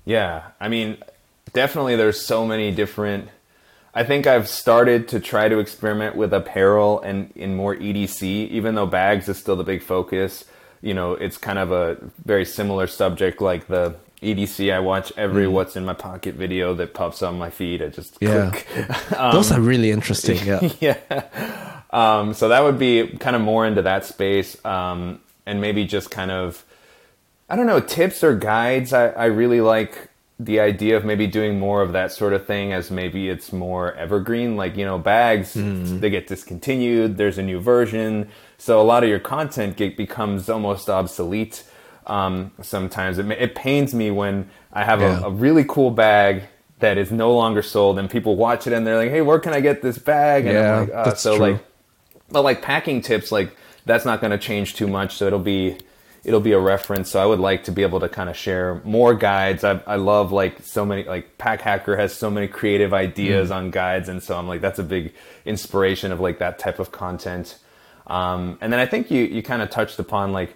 Yeah, I mean, definitely there's so many different I think I've started to try to experiment with apparel and in more EDC, even though bags is still the big focus. You know, it's kind of a very similar subject like the EDC. I watch every mm. "What's in My Pocket" video that pops on my feed. I just yeah, um, those are really interesting. Yeah, yeah. Um, so that would be kind of more into that space, um, and maybe just kind of, I don't know, tips or guides. I, I really like the idea of maybe doing more of that sort of thing as maybe it's more evergreen like you know bags mm. they get discontinued there's a new version so a lot of your content get, becomes almost obsolete um, sometimes it, it, pains me when i have yeah. a, a, really cool bag that is no longer sold and people watch it and they're like hey where can i get this bag and yeah, like, uh, that's so true. like but like packing tips like that's not going to change too much so it'll be it'll be a reference. So I would like to be able to kind of share more guides. I, I love like so many, like Pack Hacker has so many creative ideas mm. on guides. And so I'm like, that's a big inspiration of like that type of content. Um, and then I think you, you kind of touched upon like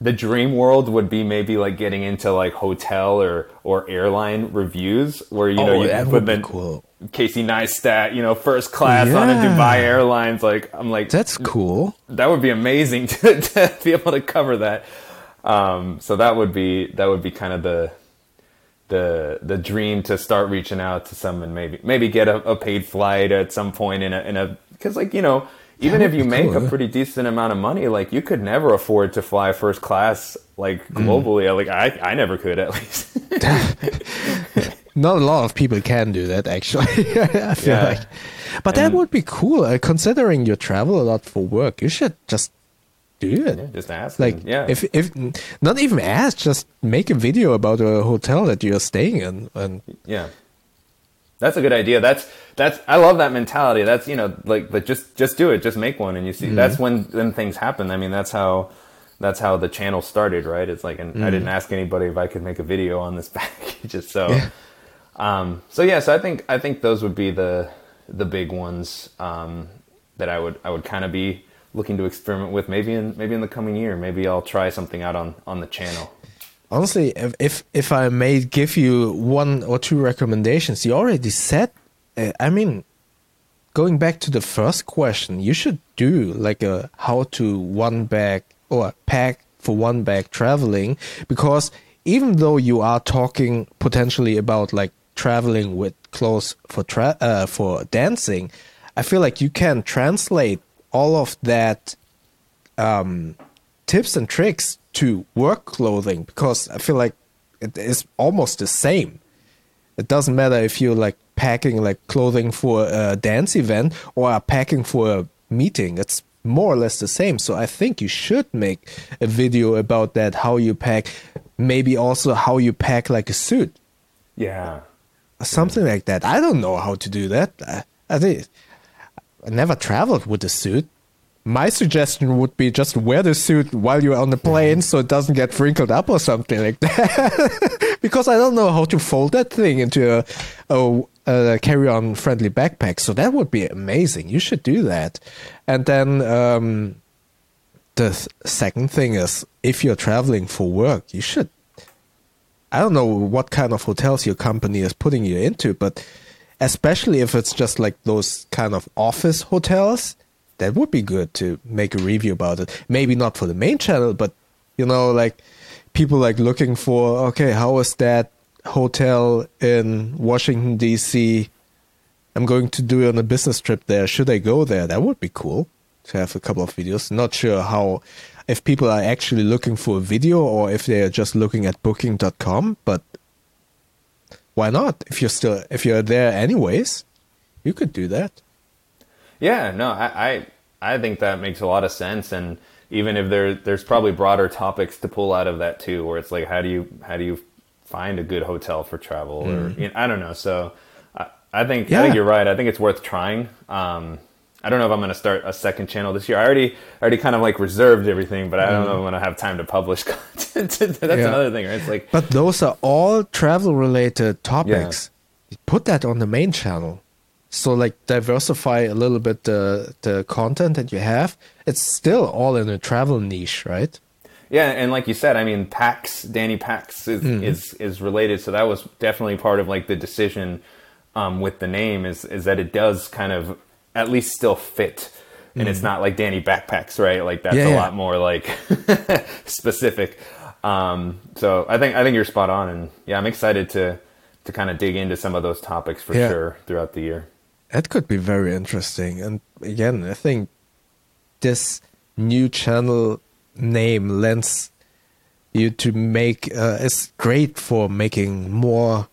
the dream world would be maybe like getting into like hotel or, or airline reviews where, you know, oh, you that put would be cool. Casey Neistat, you know, first class yeah. on a Dubai Airlines. Like, I'm like, that's cool. That would be amazing to, to be able to cover that. Um, so that would be that would be kind of the the the dream to start reaching out to someone, maybe maybe get a, a paid flight at some point in a in a because like you know even if you make cool. a pretty decent amount of money, like you could never afford to fly first class like mm. globally. Mm. Like I I never could at least. Not a lot of people can do that, actually. I feel yeah. like, but and that would be cool. Uh, considering you travel a lot for work, you should just do it. Yeah, just ask. Like, yeah. if if not even ask, just make a video about a hotel that you're staying in, and yeah, that's a good idea. That's that's I love that mentality. That's you know like but just just do it. Just make one, and you see mm-hmm. that's when then things happen. I mean, that's how that's how the channel started, right? It's like, and mm-hmm. I didn't ask anybody if I could make a video on this package, just so. Yeah. Um, so yeah, so I think I think those would be the the big ones um, that I would I would kind of be looking to experiment with. Maybe in maybe in the coming year, maybe I'll try something out on on the channel. Honestly, if if, if I may give you one or two recommendations, you already said. Uh, I mean, going back to the first question, you should do like a how to one bag or pack for one bag traveling because even though you are talking potentially about like traveling with clothes for tra- uh, for dancing, I feel like you can translate all of that um, tips and tricks to work clothing because I feel like it is almost the same. It doesn't matter if you're like packing like clothing for a dance event or are packing for a meeting. It's more or less the same. So I think you should make a video about that, how you pack, maybe also how you pack like a suit. Yeah something like that. I don't know how to do that. I, I think I never traveled with a suit. My suggestion would be just wear the suit while you're on the plane so it doesn't get wrinkled up or something like that. because I don't know how to fold that thing into a, a, a carry-on friendly backpack. So that would be amazing. You should do that. And then um, the th- second thing is if you're traveling for work, you should I don't know what kind of hotels your company is putting you into, but especially if it's just like those kind of office hotels, that would be good to make a review about it. Maybe not for the main channel, but you know, like people like looking for okay, how is that hotel in Washington D.C. I'm going to do on a business trip there. Should I go there? That would be cool to have a couple of videos. Not sure how if people are actually looking for a video or if they're just looking at booking.com, but why not? If you're still if you're there anyways, you could do that. Yeah, no, I I, I think that makes a lot of sense and even if there there's probably broader topics to pull out of that too where it's like how do you how do you find a good hotel for travel or mm. you know, I don't know. So I, I think yeah. I think you're right. I think it's worth trying. Um, I don't know if I'm going to start a second channel this year. I already already kind of like reserved everything, but I don't know if I'm going to have time to publish content. That's yeah. another thing, right? It's like But those are all travel related topics. put that on the main channel. So like diversify a little bit the the content that you have. It's still all in a travel niche, right? Yeah, and like you said, I mean, Pax, Dannypacks is mm. is, is related, so that was definitely part of like the decision um, with the name is is that it does kind of at least still fit, and mm. it's not like Danny Backpacks, right? Like that's yeah, a yeah. lot more like specific. Um, so I think I think you're spot on, and yeah, I'm excited to to kind of dig into some of those topics for yeah. sure throughout the year. That could be very interesting, and again, I think this new channel name lends you to make uh, is great for making more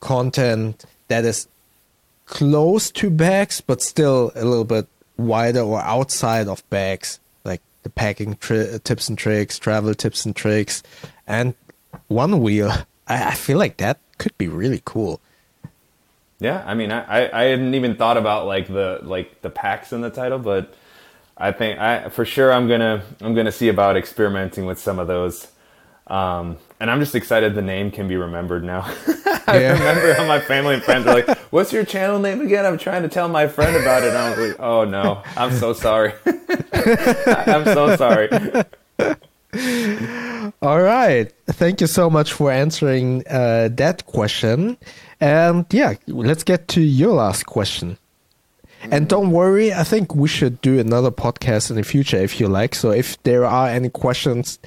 content that is close to bags but still a little bit wider or outside of bags like the packing tri- tips and tricks travel tips and tricks and one wheel. I, I feel like that could be really cool yeah i mean I, I hadn't even thought about like the like the packs in the title but I think I for sure I'm gonna I'm gonna see about experimenting with some of those. Um, and I'm just excited the name can be remembered now. I yeah. remember how my family and friends are like, "What's your channel name again?" I'm trying to tell my friend about it. And I was like, "Oh no, I'm so sorry. I'm so sorry." All right, thank you so much for answering uh, that question. And yeah, let's get to your last question. And don't worry, I think we should do another podcast in the future if you like. So if there are any questions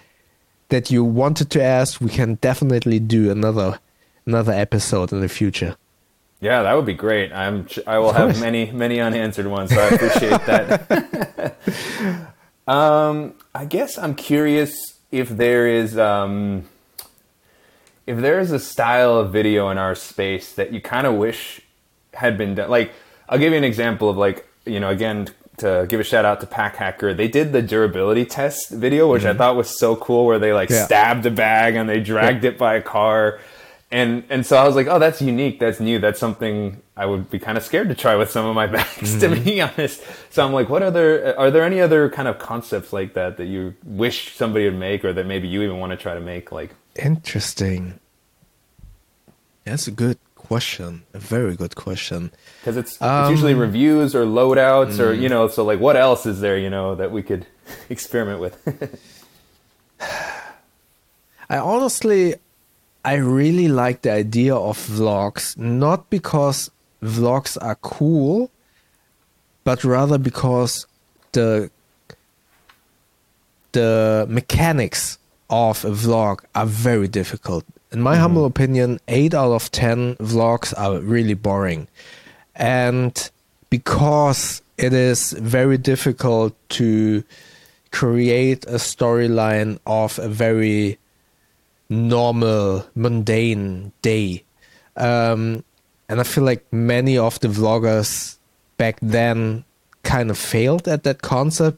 that you wanted to ask, we can definitely do another another episode in the future. Yeah, that would be great. I'm I will have many many unanswered ones, so I appreciate that. um, I guess I'm curious if there is um, if there is a style of video in our space that you kind of wish had been done, like I'll give you an example of like, you know, again, to give a shout out to Pack Hacker, they did the durability test video, which mm-hmm. I thought was so cool, where they like yeah. stabbed a bag and they dragged yeah. it by a car. And, and so I was like, oh, that's unique. That's new. That's something I would be kind of scared to try with some of my bags, mm-hmm. to be honest. So I'm like, what other, are there any other kind of concepts like that that you wish somebody would make or that maybe you even want to try to make? Like, interesting. That's a good question. A very good question. Because it's, um, it's usually reviews or loadouts mm. or, you know, so like what else is there, you know, that we could experiment with? I honestly, I really like the idea of vlogs, not because vlogs are cool, but rather because the the mechanics of a vlog are very difficult in my mm-hmm. humble opinion, eight out of ten vlogs are really boring. And because it is very difficult to create a storyline of a very normal, mundane day. Um, and I feel like many of the vloggers back then kind of failed at that concept.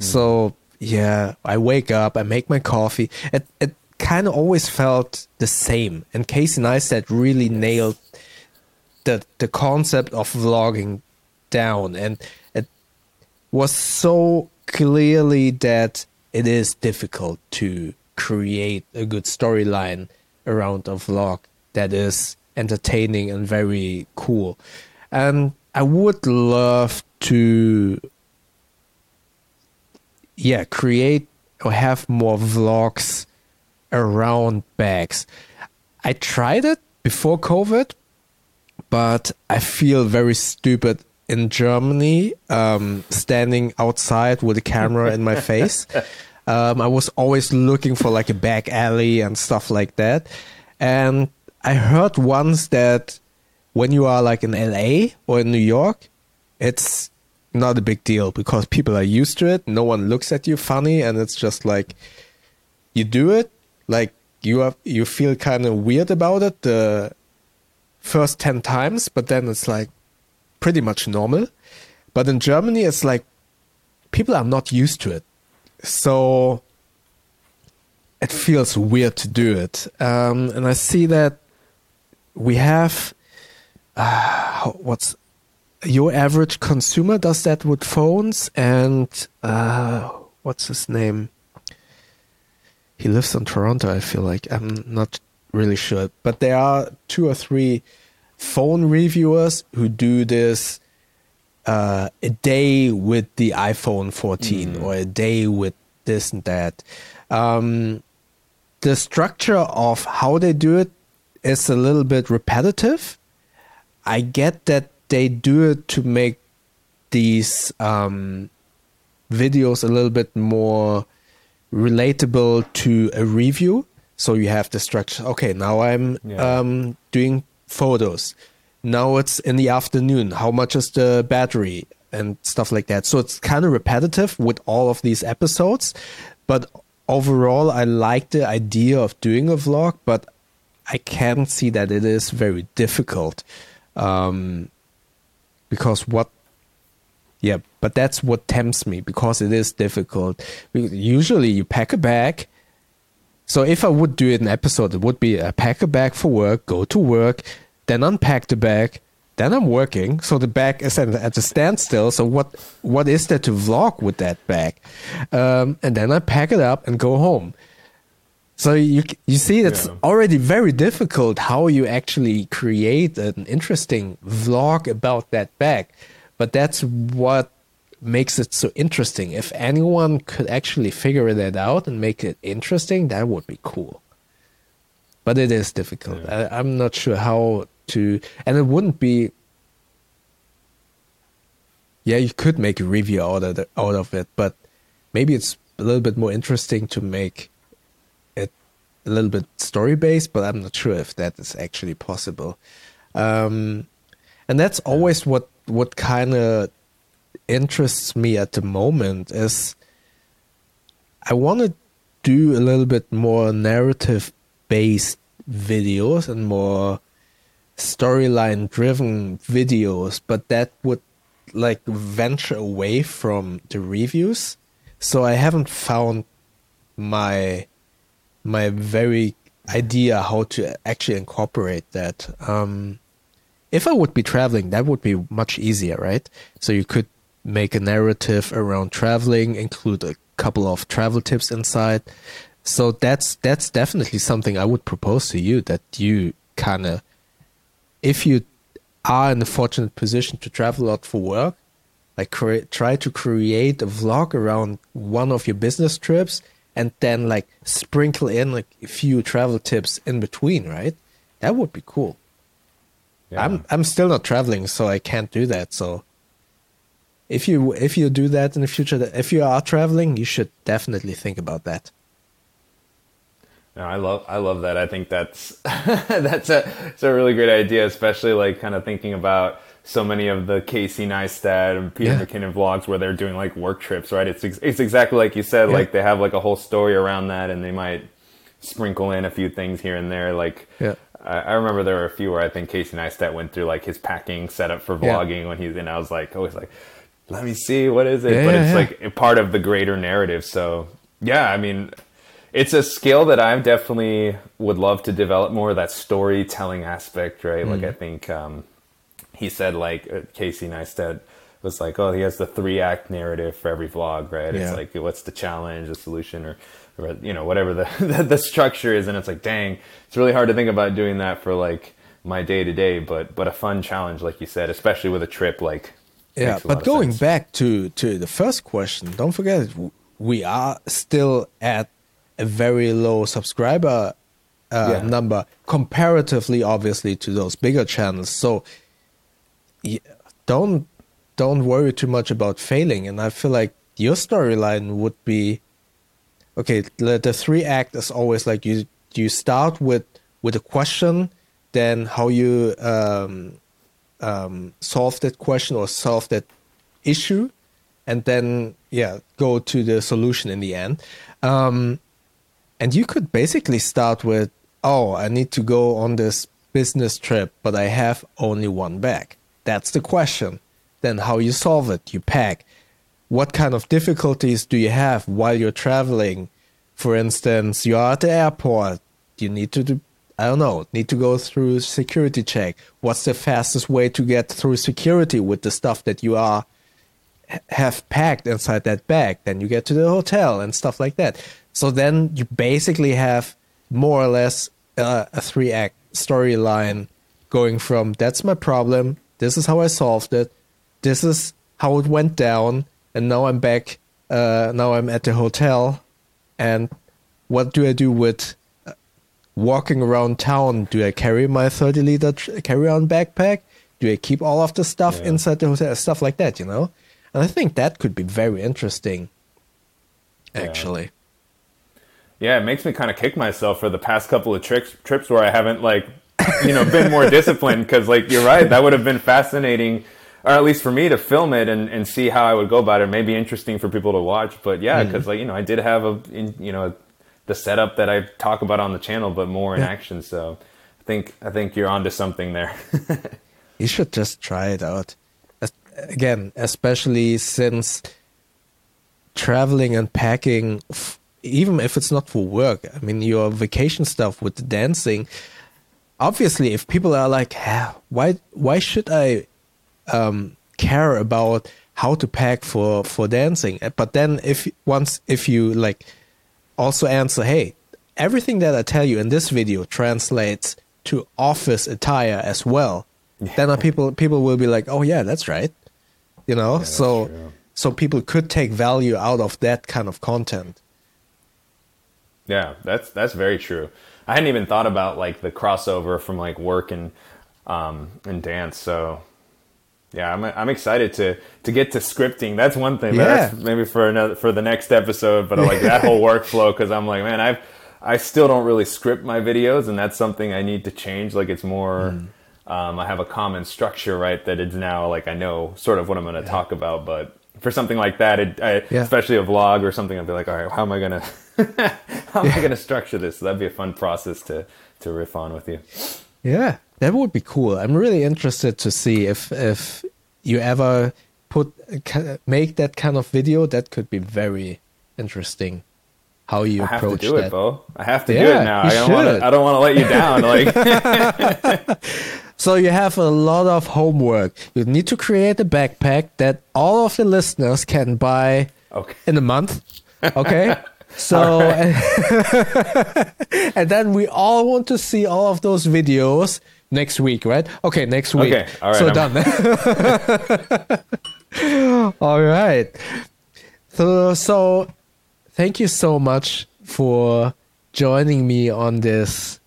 Mm. So yeah, I wake up, I make my coffee. It it kind of always felt the same. And Casey Neistat really nailed the the concept of vlogging down, and it was so clearly that it is difficult to create a good storyline around a vlog that is entertaining and very cool. And I would love to yeah, create or have more vlogs around bags. I tried it before COVID, but I feel very stupid in Germany, um, standing outside with a camera in my face. Um, I was always looking for like a back alley and stuff like that. And I heard once that when you are like in LA or in New York, it's not a big deal because people are used to it. No one looks at you funny, and it's just like you do it, like you have you feel kind of weird about it the first 10 times but then it's like pretty much normal. But in germany it's like people are not used to it. So it feels weird to do it. Um, and i see that we have uh, what's your average consumer does that with phones and uh, what's his name he lives in Toronto. I feel like I'm not really sure, but there are two or three phone reviewers who do this uh, a day with the iPhone 14 mm. or a day with this and that. Um, the structure of how they do it is a little bit repetitive. I get that they do it to make these um, videos a little bit more relatable to a review. So you have the structure. Okay, now I'm yeah. um, doing photos. Now it's in the afternoon. How much is the battery and stuff like that? So it's kind of repetitive with all of these episodes, but overall, I like the idea of doing a vlog, but I can see that it is very difficult. Um, because what yeah, but that's what tempts me because it is difficult. Usually you pack a bag. So if I would do it an episode, it would be I pack a bag for work, go to work, then unpack the bag, then I'm working. So the bag is at, at a standstill. So what what is there to vlog with that bag? Um, and then I pack it up and go home. So you you see, it's yeah. already very difficult how you actually create an interesting vlog about that bag. But that's what makes it so interesting. If anyone could actually figure that out and make it interesting, that would be cool. But it is difficult. Yeah. I, I'm not sure how to, and it wouldn't be. Yeah, you could make a review out of the, out of it, but maybe it's a little bit more interesting to make a little bit story based. But I'm not sure if that is actually possible. Um, and that's always what what kind of interests me at the moment is I want to do a little bit more narrative based videos and more storyline driven videos, but that would like venture away from the reviews. So I haven't found my my very idea how to actually incorporate that. Um, if I would be traveling, that would be much easier, right? So you could make a narrative around traveling, include a couple of travel tips inside. So that's that's definitely something I would propose to you that you kind of, if you are in the fortunate position to travel a lot for work, like cre- try to create a vlog around one of your business trips and then like sprinkle in like a few travel tips in between, right? That would be cool. Yeah. I'm I'm still not traveling, so I can't do that. So if you if you do that in the future, if you are traveling, you should definitely think about that. No, I love I love that. I think that's that's a it's a really great idea, especially like kind of thinking about so many of the Casey Neistat and Peter yeah. McKinnon vlogs where they're doing like work trips, right? It's it's exactly like you said. Yeah. Like they have like a whole story around that, and they might sprinkle in a few things here and there. Like yeah. I, I remember there were a few where I think Casey Neistat went through like his packing setup for vlogging when he's in. I was like, always like, let me see what is it, but it's like part of the greater narrative. So yeah, I mean it's a skill that I definitely would love to develop more. That storytelling aspect, right? Mm. Like I think um, he said, like uh, Casey Neistat was like, oh, he has the three act narrative for every vlog, right? Yeah. It's like, what's the challenge, the solution, or, or you know, whatever the, the, the structure is. And it's like, dang, it's really hard to think about doing that for like my day to day, but but a fun challenge, like you said, especially with a trip like. Yeah, but going back to to the first question, don't forget we are still at a very low subscriber uh, yeah. number comparatively, obviously, to those bigger channels. So don't don't worry too much about failing. And I feel like your storyline would be okay. The, the three act is always like you you start with with a question, then how you um, um, solve that question or solve that issue, and then yeah, go to the solution in the end. Um, and you could basically start with, oh, I need to go on this business trip, but I have only one bag. That's the question. Then how you solve it? You pack. What kind of difficulties do you have while you're traveling? For instance, you're at the airport. You need to do, I don't know, need to go through security check. What's the fastest way to get through security with the stuff that you are have packed inside that bag? Then you get to the hotel and stuff like that. So then you basically have more or less uh, a three act storyline going from that's my problem, this is how I solved it, this is how it went down, and now I'm back. Uh, now I'm at the hotel, and what do I do with uh, walking around town? Do I carry my 30 liter carry-on backpack? Do I keep all of the stuff Yeah. inside the hotel? Stuff like that, you know. And I think that could be very interesting. Actually, Yeah, it makes me kind of kick myself for the past couple of trips trips where I haven't like, you know, been more disciplined. Because like you're right, that would have been fascinating, or at least for me to film it and, and see how I would go about it. Maybe interesting for people to watch. But yeah, mm-hmm. because like you know, I did have a in, you know the setup that I talk about on the channel, but more in Yeah. action. So I think I think you're onto something there. you should just try it out. As- Again, especially since traveling and packing, even if it's not for work, I mean, your vacation stuff with the dancing. Obviously, if people are like, "Ah, "Why? Why should I um, care about how to pack for for dancing?" But then, if once if you like also answer, "Hey, everything that I tell you in this video translates to office attire as well," then uh, people people will be like, "Oh yeah, that's right," you know. that's so true. so people could take value out of that kind of content. Yeah, that's that's very true. I hadn't even thought about like the crossover from like work and um, and dance. So yeah, I'm I'm excited to to get to scripting. That's one thing. Yeah. That's maybe for another for the next episode. But like that whole workflow because I'm like, man, I've I still don't really script my videos, and that's something I need to change. Like it's more. Um, I have a common structure, right? That it's now like I know sort of what I'm going to talk about, but for something like that, it, I, Yeah. especially a vlog or something, I'd be like, all right, how am I gonna, how am I gonna structure this? So that'd be a fun process to to riff on with you. Yeah, that would be cool. I'm really interested to see if if you ever put make that kind of video. That could be very interesting. How you I have to approach do that. it, Bo. I have to do it now. I don't want to. I don't want to let you down. Like, So you have a lot of homework. You need to create a backpack that all of the listeners can buy okay, in a month. Okay. So, and then we all want to see all of those videos next week, right? Okay, next week. Okay, all right, So I'm- done. all right. So, so thank you so much for joining me on this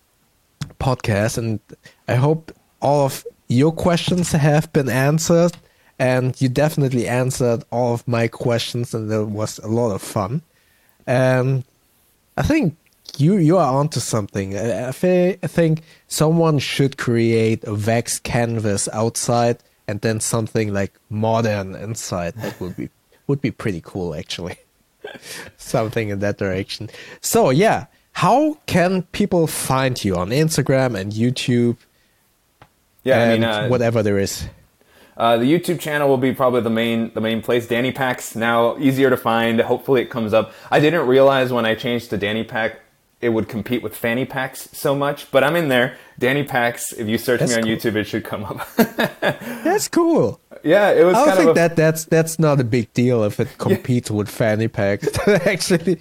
podcast, and I hope all of your questions have been answered. And you definitely answered all of my questions, and it was a lot of fun. And I think you you are onto something. I, I, think someone should create a wax canvas outside, and then something like modern inside. That would be would be pretty cool, actually. something in that direction. So yeah, how can people find you on Instagram and YouTube yeah. I mean, uh, whatever there is? Uh, the YouTube channel will be probably the main the main place. Danny Packs now easier to find. Hopefully it comes up. I didn't realize when I changed to Danny Pack it would compete with Fanny Packs so much, but I'm in there. Danny Packs. If you search That's me on cool. YouTube, it should come up. That's cool. Yeah, it was I don't think a, that that's that's not a big deal if it competes with fanny packs. Actually,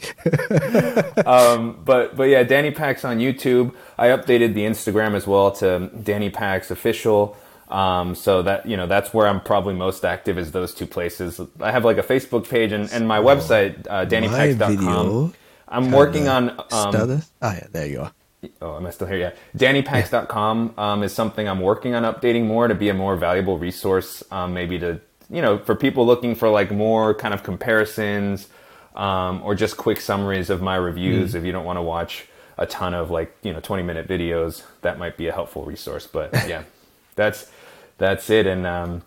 um, but but yeah, Danny Packs on YouTube. I updated the Instagram as well to Danny Packs official. Um, so that you know that's where I'm probably most active is those two places. I have like a Facebook page and, and my website uh, video I'm working on um. Oh yeah, there you are. Oh, am I still here? Yeah. DannyPacks.com um, is something I'm working on updating more to be a more valuable resource, um, maybe to, you know, for people looking for like more kind of comparisons um, or just quick summaries of my reviews. If you don't want to watch a ton of like, you know, 20 minute videos, that might be a helpful resource. But yeah, that's, that's it. And, um,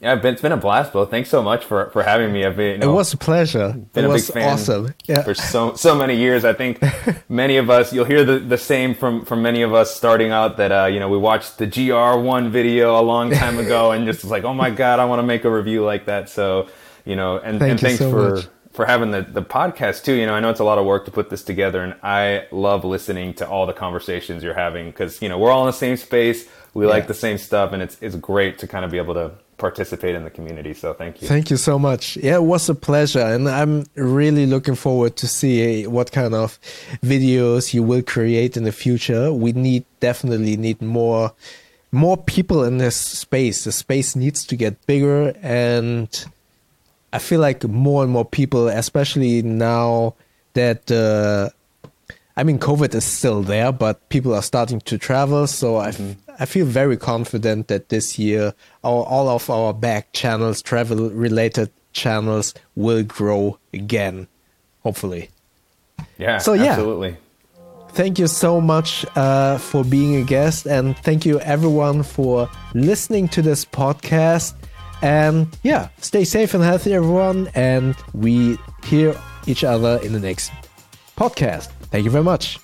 yeah, it's been a blast, Bo. Thanks so much for, for having me. I've been, you It was a pleasure. been it a was big fan awesome. Yeah. for so so many years. I think many of us you'll hear the, the same from from many of us starting out that uh, you know we watched the GR1 video a long time ago and just was like oh my god I want to make a review like that. So you know and, Thank and thanks so for much. for having the the podcast too. You know I know it's a lot of work to put this together and I love listening to all the conversations you're having because you know we're all in the same space. We like the same stuff and it's it's great to kind of be able to participate in the community. So thank you. Thank you so much. Yeah, it was a pleasure, and I'm really looking forward to see what kind of videos you will create in the future. We need definitely need more more people in this space. The space needs to get bigger, and I feel like more and more people, especially now that uh, I mean, COVID is still there, but people are starting to travel. So mm-hmm. I, feel very confident that this year, our, all of our back channels, travel related channels, will grow again, hopefully. Yeah. So yeah, absolutely. Thank you so much uh, for being a guest, and thank you everyone for listening to this podcast. And yeah, stay safe and healthy, everyone. And we hear each other in the next podcast. Thank you very much.